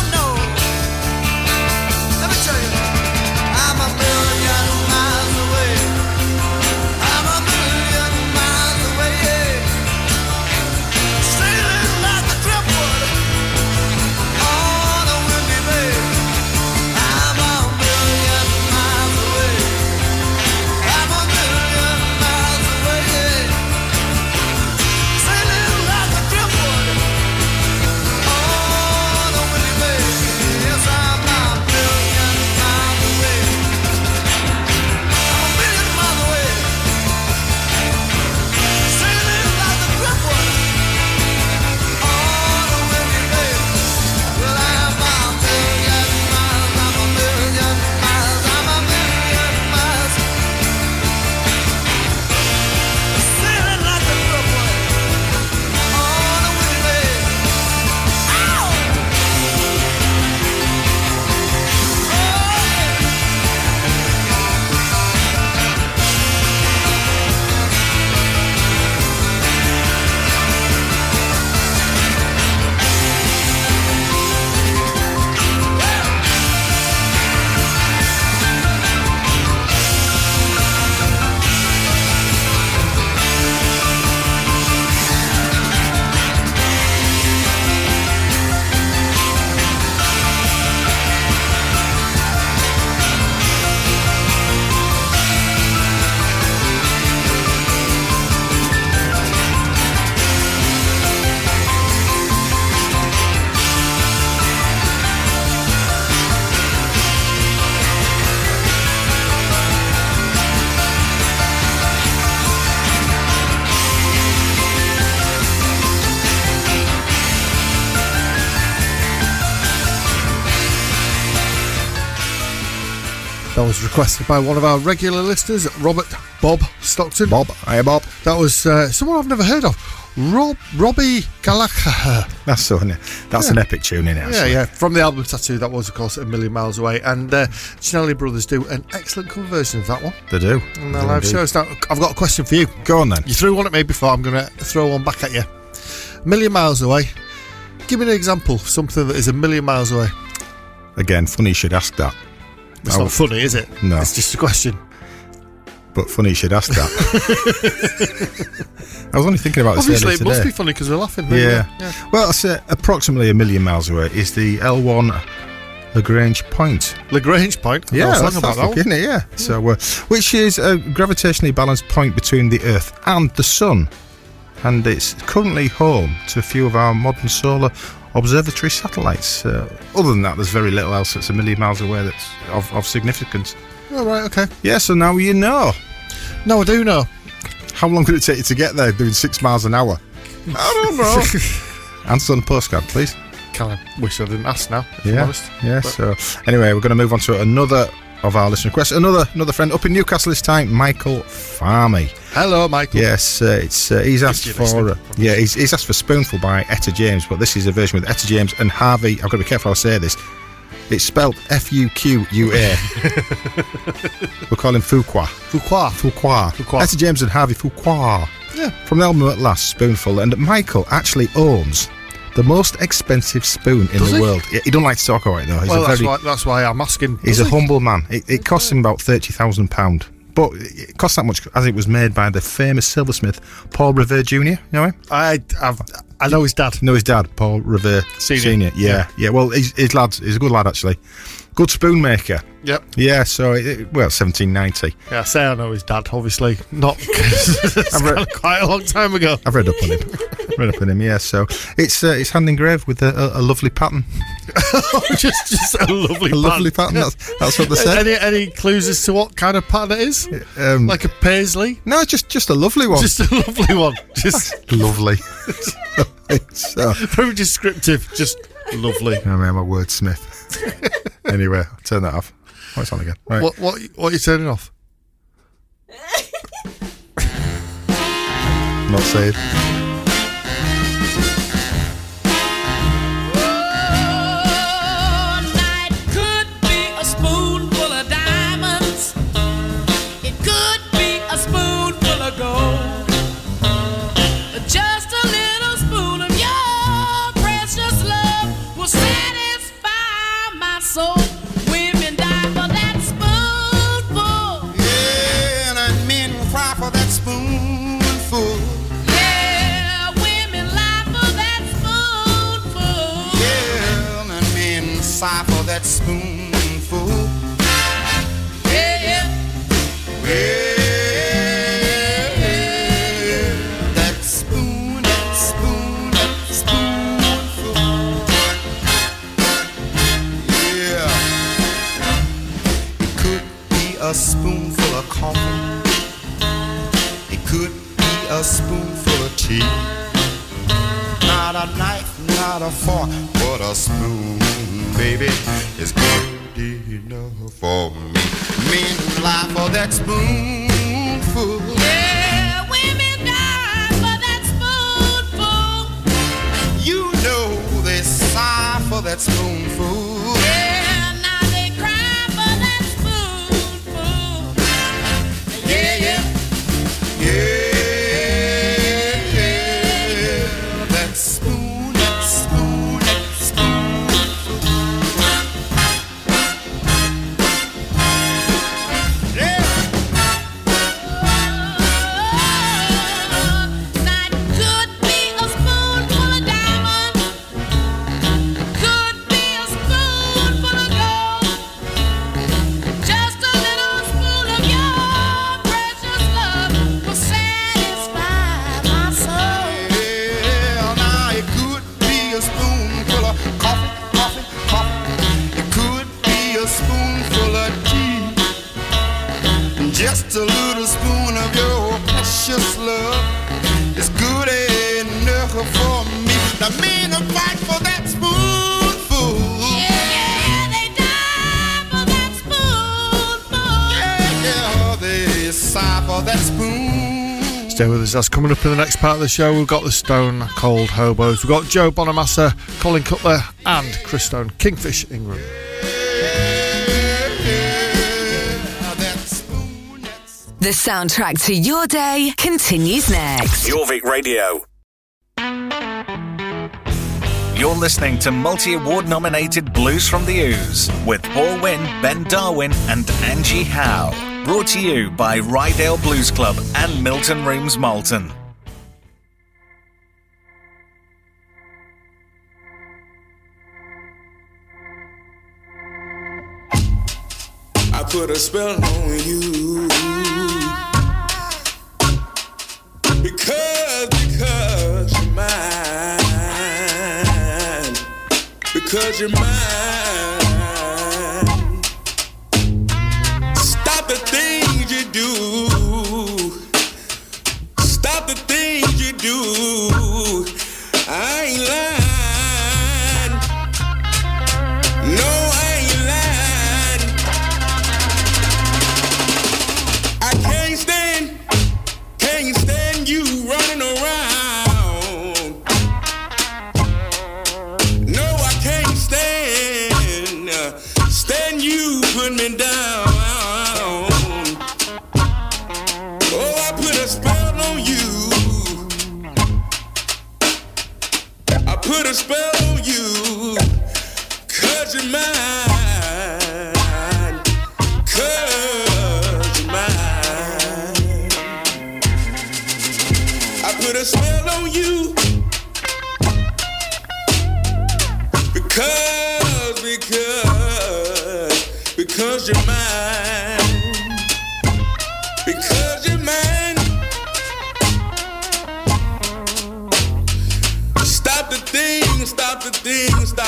C: requested by one of our regular listeners, Robert Bob Stockton.
B: Bob, hi Bob.
C: That was uh, someone I've never heard of. Rob Rory Gallagher.
B: That's so. That's
C: Yeah.
B: an epic tune, in it?
C: Yeah, yeah. From the album Tattoo, that was, of course, a million miles away. And uh, Cinelli Brothers do an excellent cover version of that one
B: They do. They
C: their live shows. Now, I've got a question for you.
B: Go on then.
C: You threw one at me before, I'm going to throw one back at you. A Million miles away. Give me an example of something that is a million miles away.
B: Again, funny you should ask that.
C: It's
B: Oh,
C: not funny, is it?
B: No.
C: It's just a question.
B: But funny you should ask that. I was only thinking about this
C: Obviously,
B: earlier
C: it must
B: today.
C: be funny because we're laughing.
B: Yeah.
C: yeah.
B: Well, it's uh, approximately a million miles away is the L1 Lagrange Point.
C: Lagrange point.
B: Yeah,
C: I was
B: that's,
C: talking about
B: that's
C: that
B: lucky, isn't it? Yeah. So, uh, which is a gravitationally balanced point between the Earth and the Sun, and it's currently home to a few of our modern solar observatory satellites. Uh, other than that, there's very little else that's a million miles away that's of, of significance.
C: Oh, right, okay.
B: Yeah. So now you know.
C: No, I do know.
B: How long could it take you to get there doing six miles an hour? I don't know. Answer on the postcard, please.
C: Kind of wish I didn't ask now, if I'm
B: Yeah,
C: honest.
B: yeah.
C: But-
B: So anyway, we're going to move on to another of our listener requests. Another another friend up in Newcastle this time, Michael Farmy.
C: Hello, Michael.
B: Yes, uh, it's uh, he's asked for uh, yeah he's, he's asked for Spoonful by Etta James, but this is a version with Etta James and Harvey. I've got to be careful how I say this. It's spelled F U Q U A. We're calling Fuqua.
C: Fuqua.
B: Fuqua.
C: Fuqua.
B: Etta James and Harvey Fuqua.
C: Yeah.
B: From the album at last, Spoonful, and Michael actually owns the most expensive spoon in
C: Does
B: the
C: he?
B: world. Yeah, he don't like to talk about it though. He's
C: well,
B: a
C: that's
B: very
C: why, that's why I'm asking.
B: He's a
C: he?
B: humble man. It, it cost him about thirty thousand pound, but it cost that much as it was made by the famous silversmith Paul Revere Jr. You know him?
C: I, I've, I know his dad.
B: Know his dad, Paul Revere
C: Senior.
B: Senior. Yeah, yeah. Well, he's, his lad. He's a good lad actually. Good spoon maker.
C: Yep.
B: Yeah. So it, well, 1790.
C: Yeah, I say I know his dad, obviously. Not
B: I've read-
C: quite a long time ago.
B: I've read up on him. read up on him. Yeah. So it's uh, it's hand engraved with a, a, a lovely pattern.
C: just, just a lovely
B: A lovely pattern. That's, that's what they said.
C: Any, any clues as to what kind of pattern it is?
B: Um,
C: Like a paisley?
B: no, just just a lovely one.
C: Just a lovely one. Just
B: lovely. so,
C: very descriptive. Just lovely.
B: I mean, I'm a wordsmith. anyway, I'll turn that off. Oh, it's on again. Right.
C: What, what, what are you turning off?
B: Not saying.
J: Not a fork, but a spoon, baby, is good enough for me. Men lie for that spoonful.
H: Yeah, women die for that spoonful.
J: You know they sigh for that spoonful.
C: Coming up in the next part of the show. We've got the Stone Cold Hobos. We've got Joe Bonamassa, Colin Cutler, and Christone, Kingfish Ingram.
G: The soundtrack to your day continues next.
A: Jorvik Radio. You're listening to multi award nominated Blues from the Ouse with Paul Winn, Ben Darwin, and Angie Howe. Brought to you by Ryedale Blues Club and Milton Rooms Malton.
N: I put a spell on you. Because, because you're mine. Because you're mine.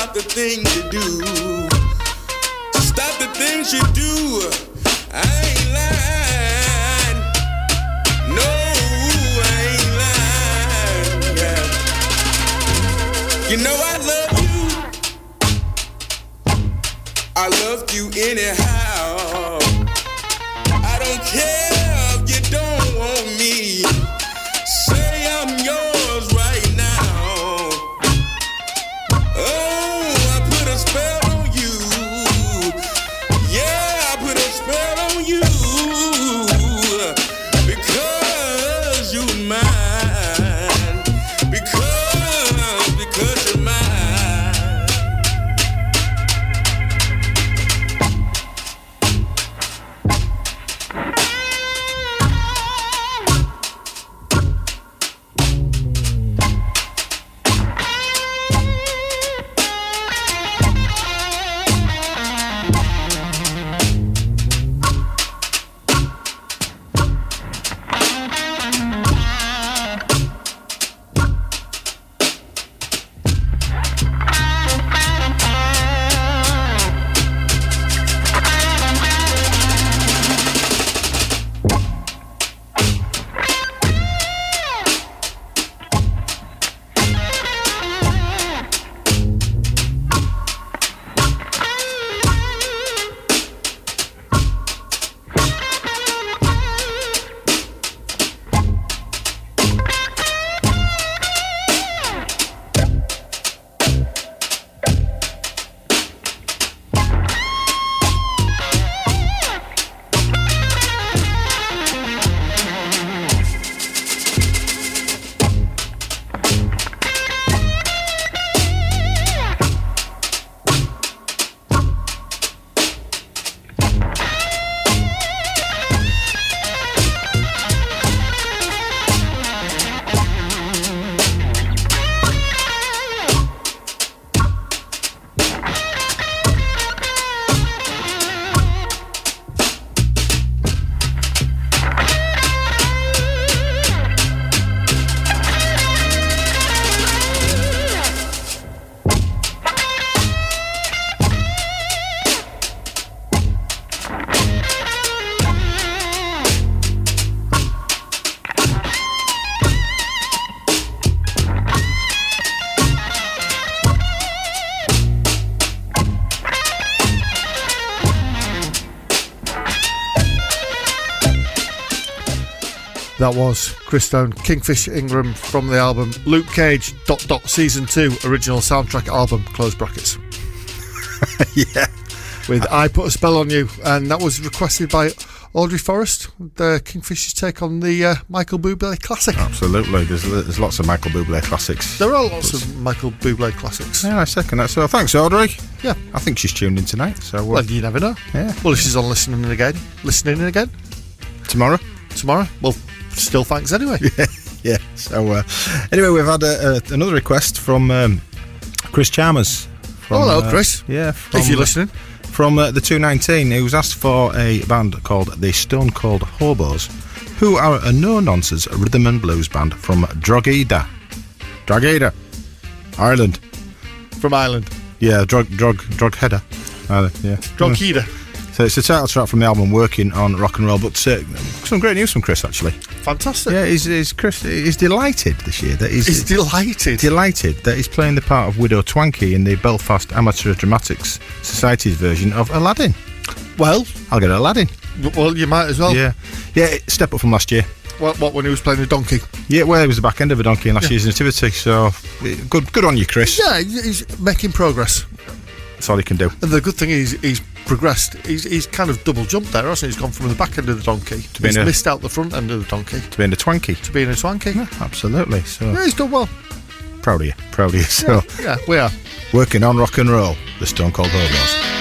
N: Stop the things you do. Stop the things you do. I ain't lying. No, I ain't lying. Yeah. You know I love you. I loved you anyhow.
C: That was Christone, Kingfish Ingram from the album Luke Cage, dot dot season two, original soundtrack album, close brackets.
B: yeah.
C: With I Put a Spell on You, and that was requested by Audrey Forrest, the Kingfish's take on the uh, Michael Bublé classic.
B: Absolutely. There's, there's lots of Michael Bublé classics.
C: There are lots of Michael Bublé classics.
B: Yeah, I second that. So thanks, Audrey.
C: Yeah.
B: I think she's tuned in tonight. So uh,
C: Well, you never know.
B: Yeah.
C: Well, if she's on listening and again, listening and again
B: tomorrow.
C: tomorrow, well, still thanks anyway.
B: yeah, yeah. So uh, anyway, we've had a, a, another request from um, Chris Chalmers. From,
C: Oh, hello,
B: uh,
C: Chris.
B: Yeah, from,
C: If you're listening.
B: From uh, the 219, who's asked for a band called the Stone Cold Hobos, who are a no-nonsense rhythm and blues band from Drogheda. Drogheda, Ireland.
C: From Ireland.
B: Yeah, Drog, Drog, Drogheda. Uh, yeah.
C: Drogheda.
B: So it's the title track from the album "Working on Rock and Roll." But uh, some great news from Chris, actually.
C: Fantastic.
B: Yeah, he's, he's Chris. He's delighted this year that he's,
C: He's delighted.
B: delighted that he's playing the part of Widow Twankey in the Belfast Amateur Dramatics Society's version of Aladdin.
C: Well,
B: I'll get Aladdin.
C: well, you might as well.
B: Yeah, yeah. Step up from last year.
C: What, what when he was playing the donkey?
B: Yeah, well, it was the back end of a donkey in last
C: Yeah.
B: year's nativity. So good, good on you, Chris.
C: Yeah, he's making progress.
B: That's all he can do.
C: And the good thing is he's progressed. He's, he's kind of double jumped there, hasn't he? He's gone from the back end of the donkey to
B: being
C: he's
B: a-
C: missed out the front end of the donkey
B: To being a Twanky.
C: to being a swanky. Yeah,
B: Absolutely. So
C: he's done well.
B: proud of you. Proud of you. So
C: Yeah, we are.
B: working on rock and roll. The Stone Cold Hobos.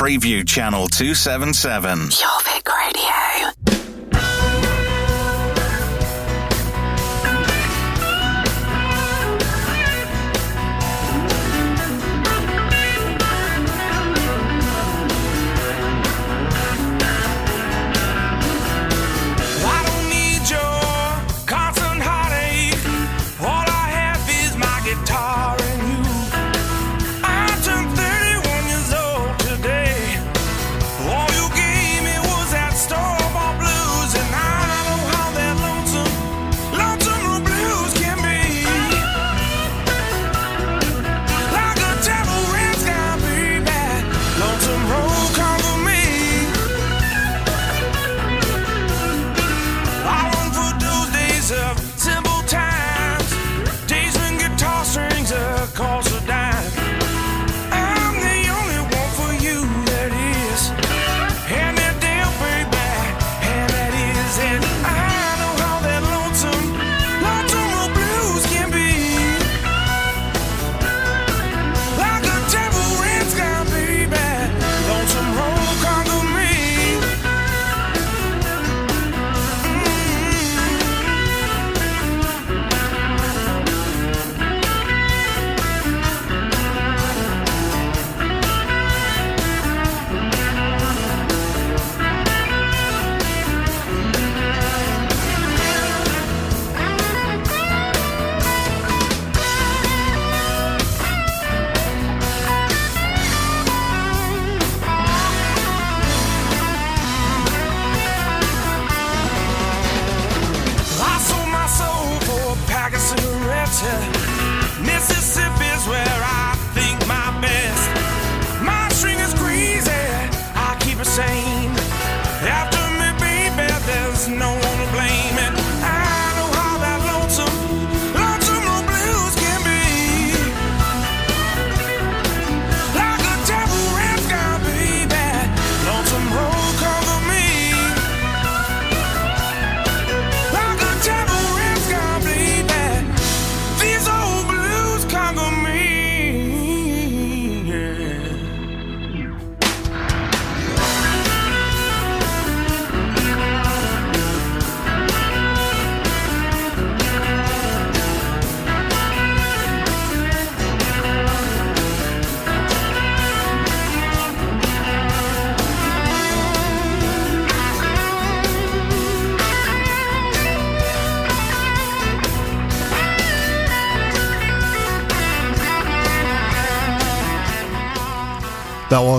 O: Freeview Channel 277.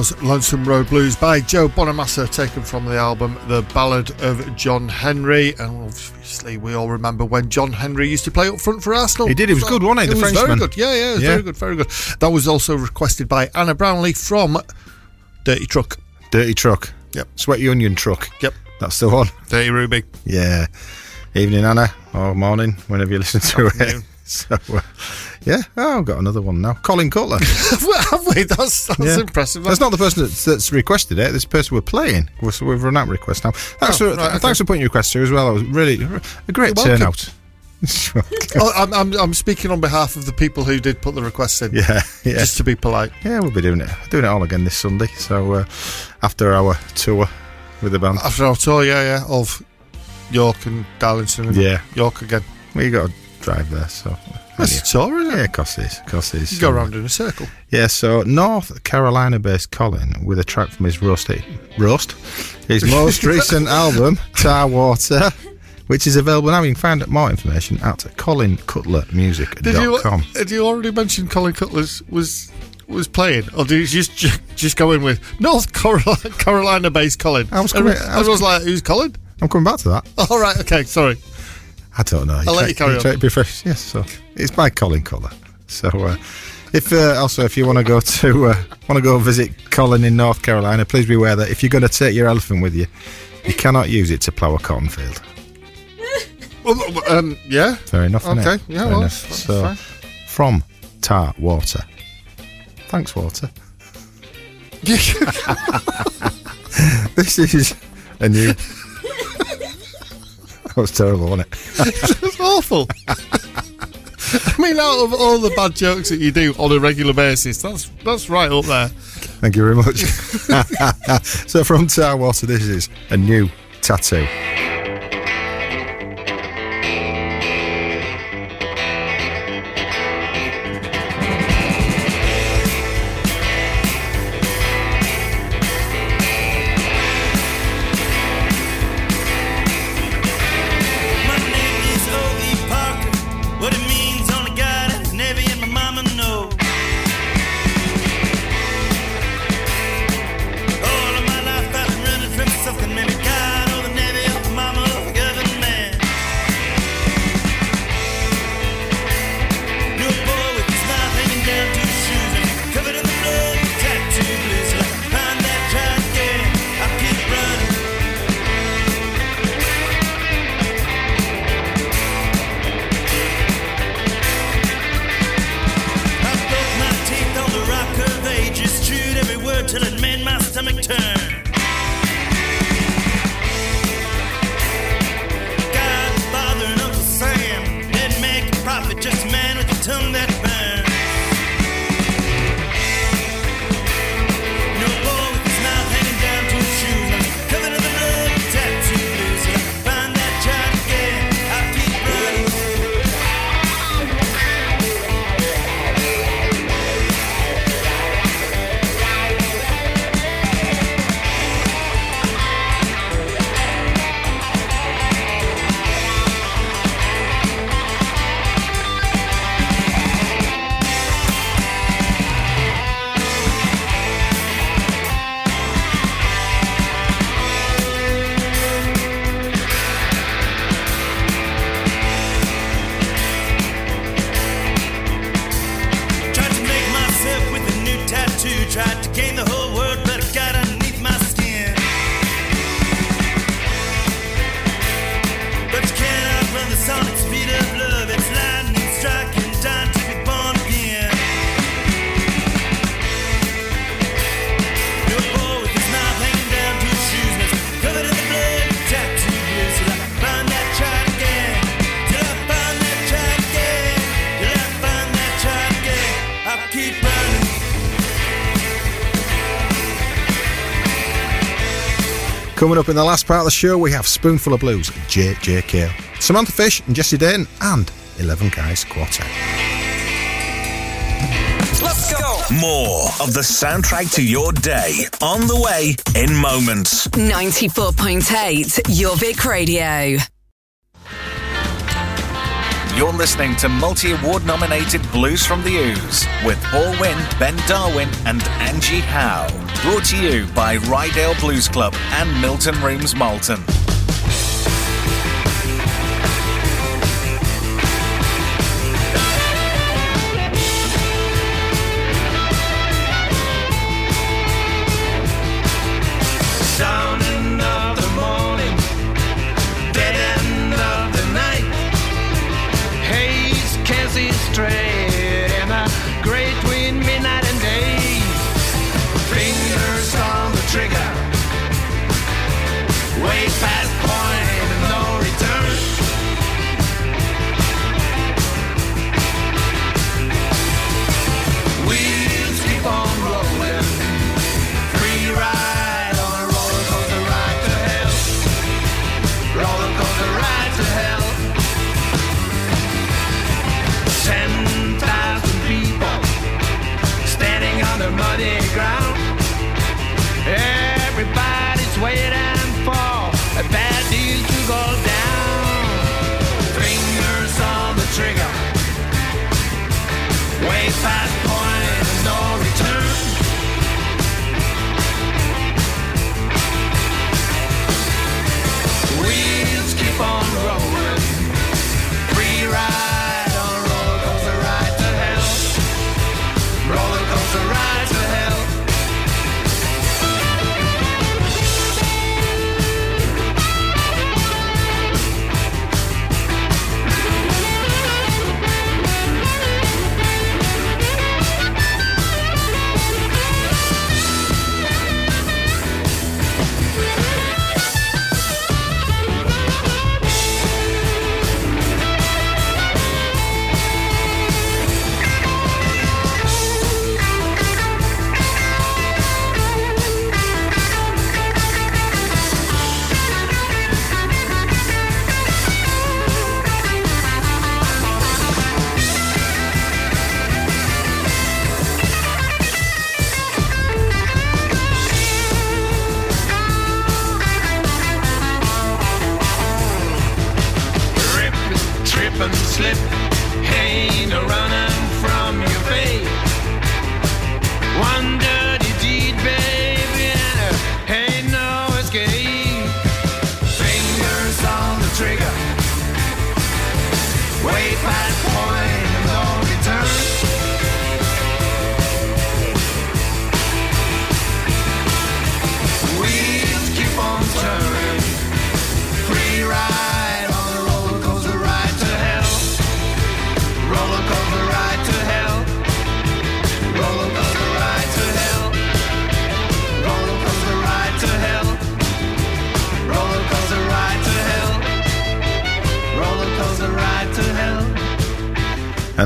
P: Was Lonesome Road Blues
C: by Joe Bonamassa, taken from the album The Ballad of John Henry. And obviously, we all remember when John Henry used to play up front for Arsenal.
B: He did, he was good, wasn't he, the
C: was very good. Yeah, yeah, it was
B: Yeah.
C: very good, very good. That was also requested by Anna Brownlee from Dirty Truck.
B: Dirty Truck.
C: Yep.
B: Sweaty Onion Truck.
C: Yep.
B: That's the one.
C: Dirty Ruby.
B: Yeah. Evening, Anna, or morning, whenever you listen to
C: Afternoon.
B: it. So, uh, yeah, oh, I've got another one now. Colin Cutler.
C: Have we? That's, that's
B: Yeah.
C: impressive.
B: That's not the person that's, that's requested it. This person we're playing. We've, so we've run out of requests now. Thanks,
C: Oh,
B: for,
C: right, okay.
B: thanks for putting your requests through as well. It was really a great turnout.
C: Oh, I'm, I'm, I'm speaking on behalf of the people who did put the requests in.
B: Yeah, yeah.
C: Just to be polite.
B: Yeah, we'll be doing it, doing it all again this Sunday. So uh, after our tour with the band,
C: After our tour, yeah, yeah, of York and Darlington and
B: Yeah.
C: York again.
B: well, you got to drive there. So
C: That's a tour, isn't it?
B: yeah, of course it is. Of course it is.
C: You go around in a circle.
B: Yeah, so North Carolina-based Colin with a track from his roast, roast, his most recent album, Tar Water, which is available now. You can find out more information at
C: Did you,
B: colincutlermusic.com.
C: did you already mention Colin Cutler's was was playing, or did you just ju- just go in with North Carolina, Carolina-based Colin?
B: I was coming- I was-
C: I was like, who's Colin?
B: I'm coming back to that.
C: All right, okay, sorry.
B: I don't know.
C: I'll let you carry on.
B: try to be fresh. Yes, so it's by Colin Cutler. So uh, if uh, also if you want to go to uh, want to go visit Colin in North Carolina, please be aware that if you're going to take your elephant with you, you cannot use it to plough a cotton field.
C: Well, um, yeah.
B: Fair enough.
C: Okay, yeah,
B: Fair
C: well,
B: enough.
C: that's
B: So
C: fine.
B: from Tar Water. Thanks, Water. this is a new. that was terrible, wasn't it?
C: That's awful. I mean, out of all the bad jokes that you do on a regular basis, that's that's right up there.
B: Thank you very much. so from Tar Water, this is a new tattoo. Coming up in the last part of the show, we have Spoonful of Blues, JJ Cale, Samantha Fish and Jesse Dayton, and 11 Guys Quartet.
A: Let's go. More of the soundtrack to your day on the way in moments.
G: 94.8 Jorvik Radio.
A: You're listening to multi award nominated Blues from the Ouse with Paul Winn, Ben Darwin, and Angie Howe. Brought to you by Ryedale Blues Club and Milton Rooms Malton.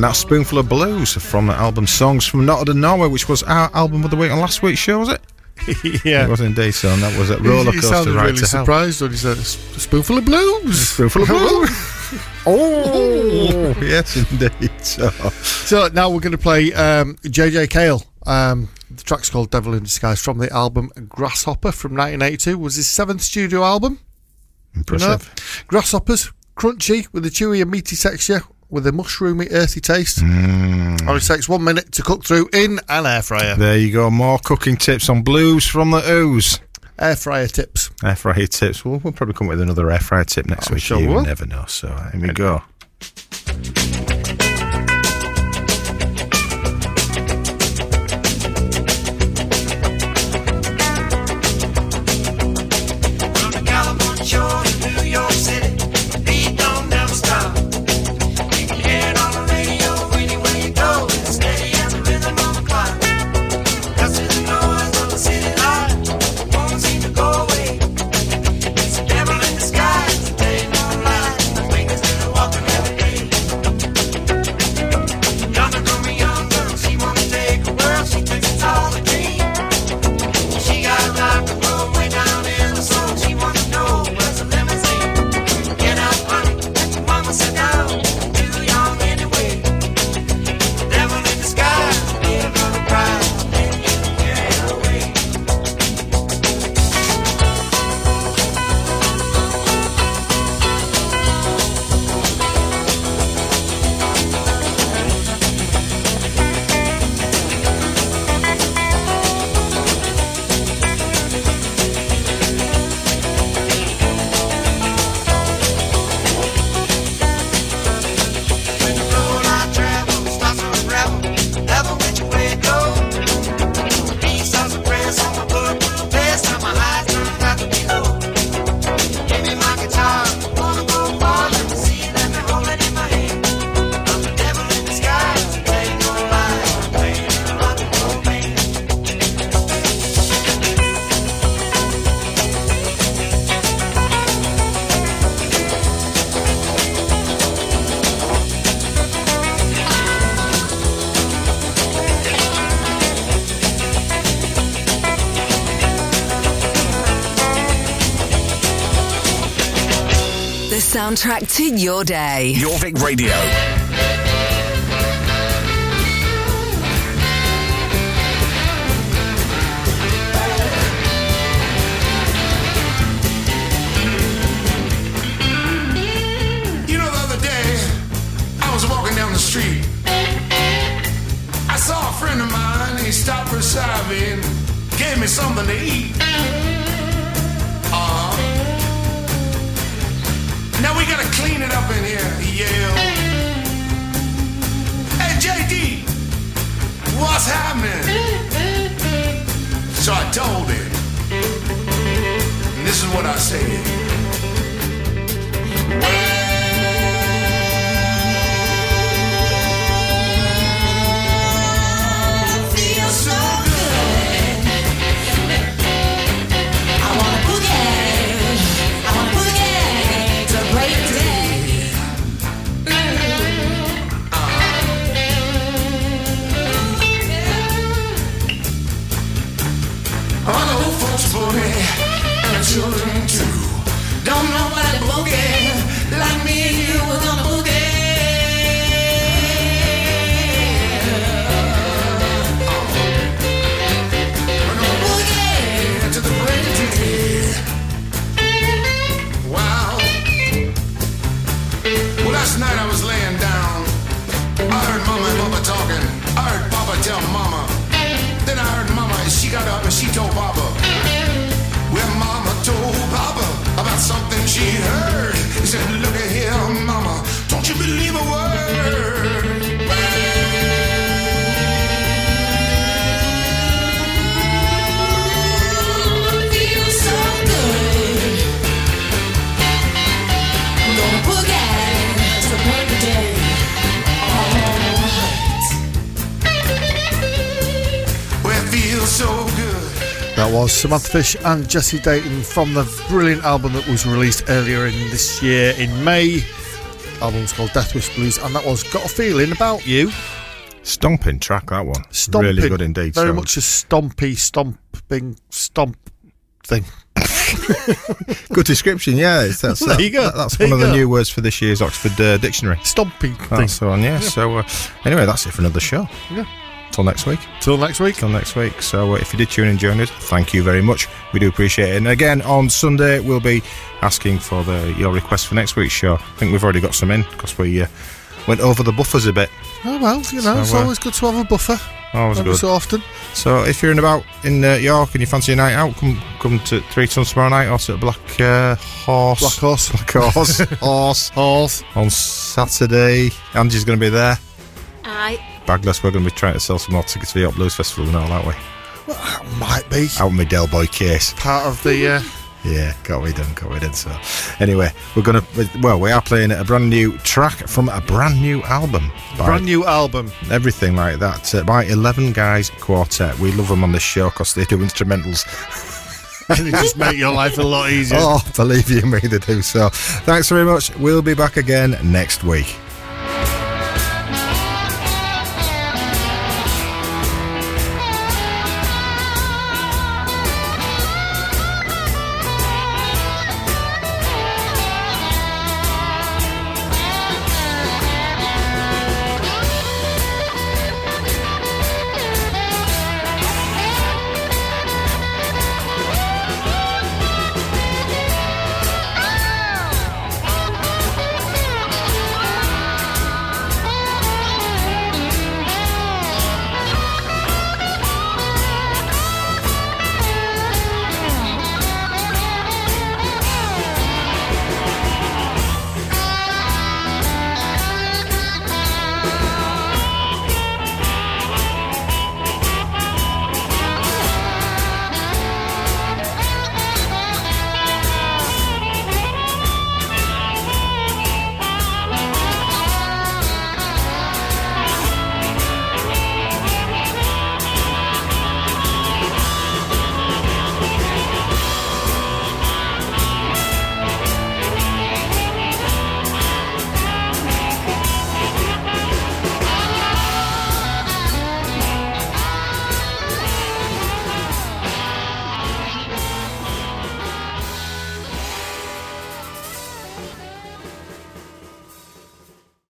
I: that spoonful of blues from the album Songs from Not Notterdam, Norway, which was our album of the week on last week's show, was it?
C: yeah,
I: it was indeed. So and that was
C: a
I: roller coaster ride
C: really surprised when he said spoonful of blues,
I: spoonful of blues. oh, yes, indeed. So.
C: so now we're going to play um, JJ Cale. Um, the track's called "Devil in Disguise" from the album Grasshopper from 1982. Was his seventh studio album.
I: Impressive.
C: You know? Grasshoppers, crunchy with a chewy and meaty texture, with a mushroomy, earthy taste.
I: Mm.
C: Only takes one minute to cook through in an air fryer.
I: There you go. More cooking tips on blues from the Ouse.
C: Air fryer tips.
I: Air fryer tips. We'll, we'll probably come with another air fryer tip next
C: oh,
I: week.
C: Sure
I: you
C: will.
I: never know. So here we go.
G: soundtrack to your day.
Q: Jorvik Radio.
C: That was Samantha Fish and Jesse Dayton from the brilliant album that was released earlier in this year in May. album's called Death Wish Blues, and that was Got a Feeling About You.
B: Stomping track, that one.
C: Stomping.
B: Really good indeed.
C: Very
B: so-
C: much a stompy, stomping, stomp thing.
B: Good description, yeah. It's, that's,
C: There you go.
B: that- that's
C: There
B: one of the
C: go.
B: new words for this year's Oxford uh, Dictionary.
C: Stomping thing.
B: That's the one, yeah. So, uh, anyway, that's it for another show.
C: Yeah.
B: Till next week.
C: Till next week.
B: Till next week. So, uh, if you did tune in and join us, thank you very much. We do appreciate it. And again, on Sunday, we'll be asking for the your request for next week's show. I think we've already got some in because we uh, went over the buffers a bit.
C: Oh well, you know,
B: So,
C: it's
B: uh,
C: always good to have a buffer.
B: Always
C: Every
B: good.
C: so often.
B: So if you're in about in uh, York and you fancy a night out, come come to Three Tuns tomorrow night or to Black uh, Horse.
C: Black Horse.
B: Black Horse. horse.
C: Horse.
B: On Saturday. Angie's going to be there.
D: Aye.
B: Bagless, we're going to be trying to sell some more tickets for the York Blues Festival and all, aren't we?
C: Well, that might be
B: Out in my Del Boy case.
C: part of the. Uh,
B: Yeah, got we done, got we done. So, anyway, we're gonna. Well, we are playing a brand new track from a brand new album.
C: brand new album.
B: Everything like that uh, by Eleven Guys Quartet. We love them on this show because they do instrumentals.
C: and it just make your life a lot easier.
B: Oh, believe you me, they do. So, thanks very much. We'll be back again next week.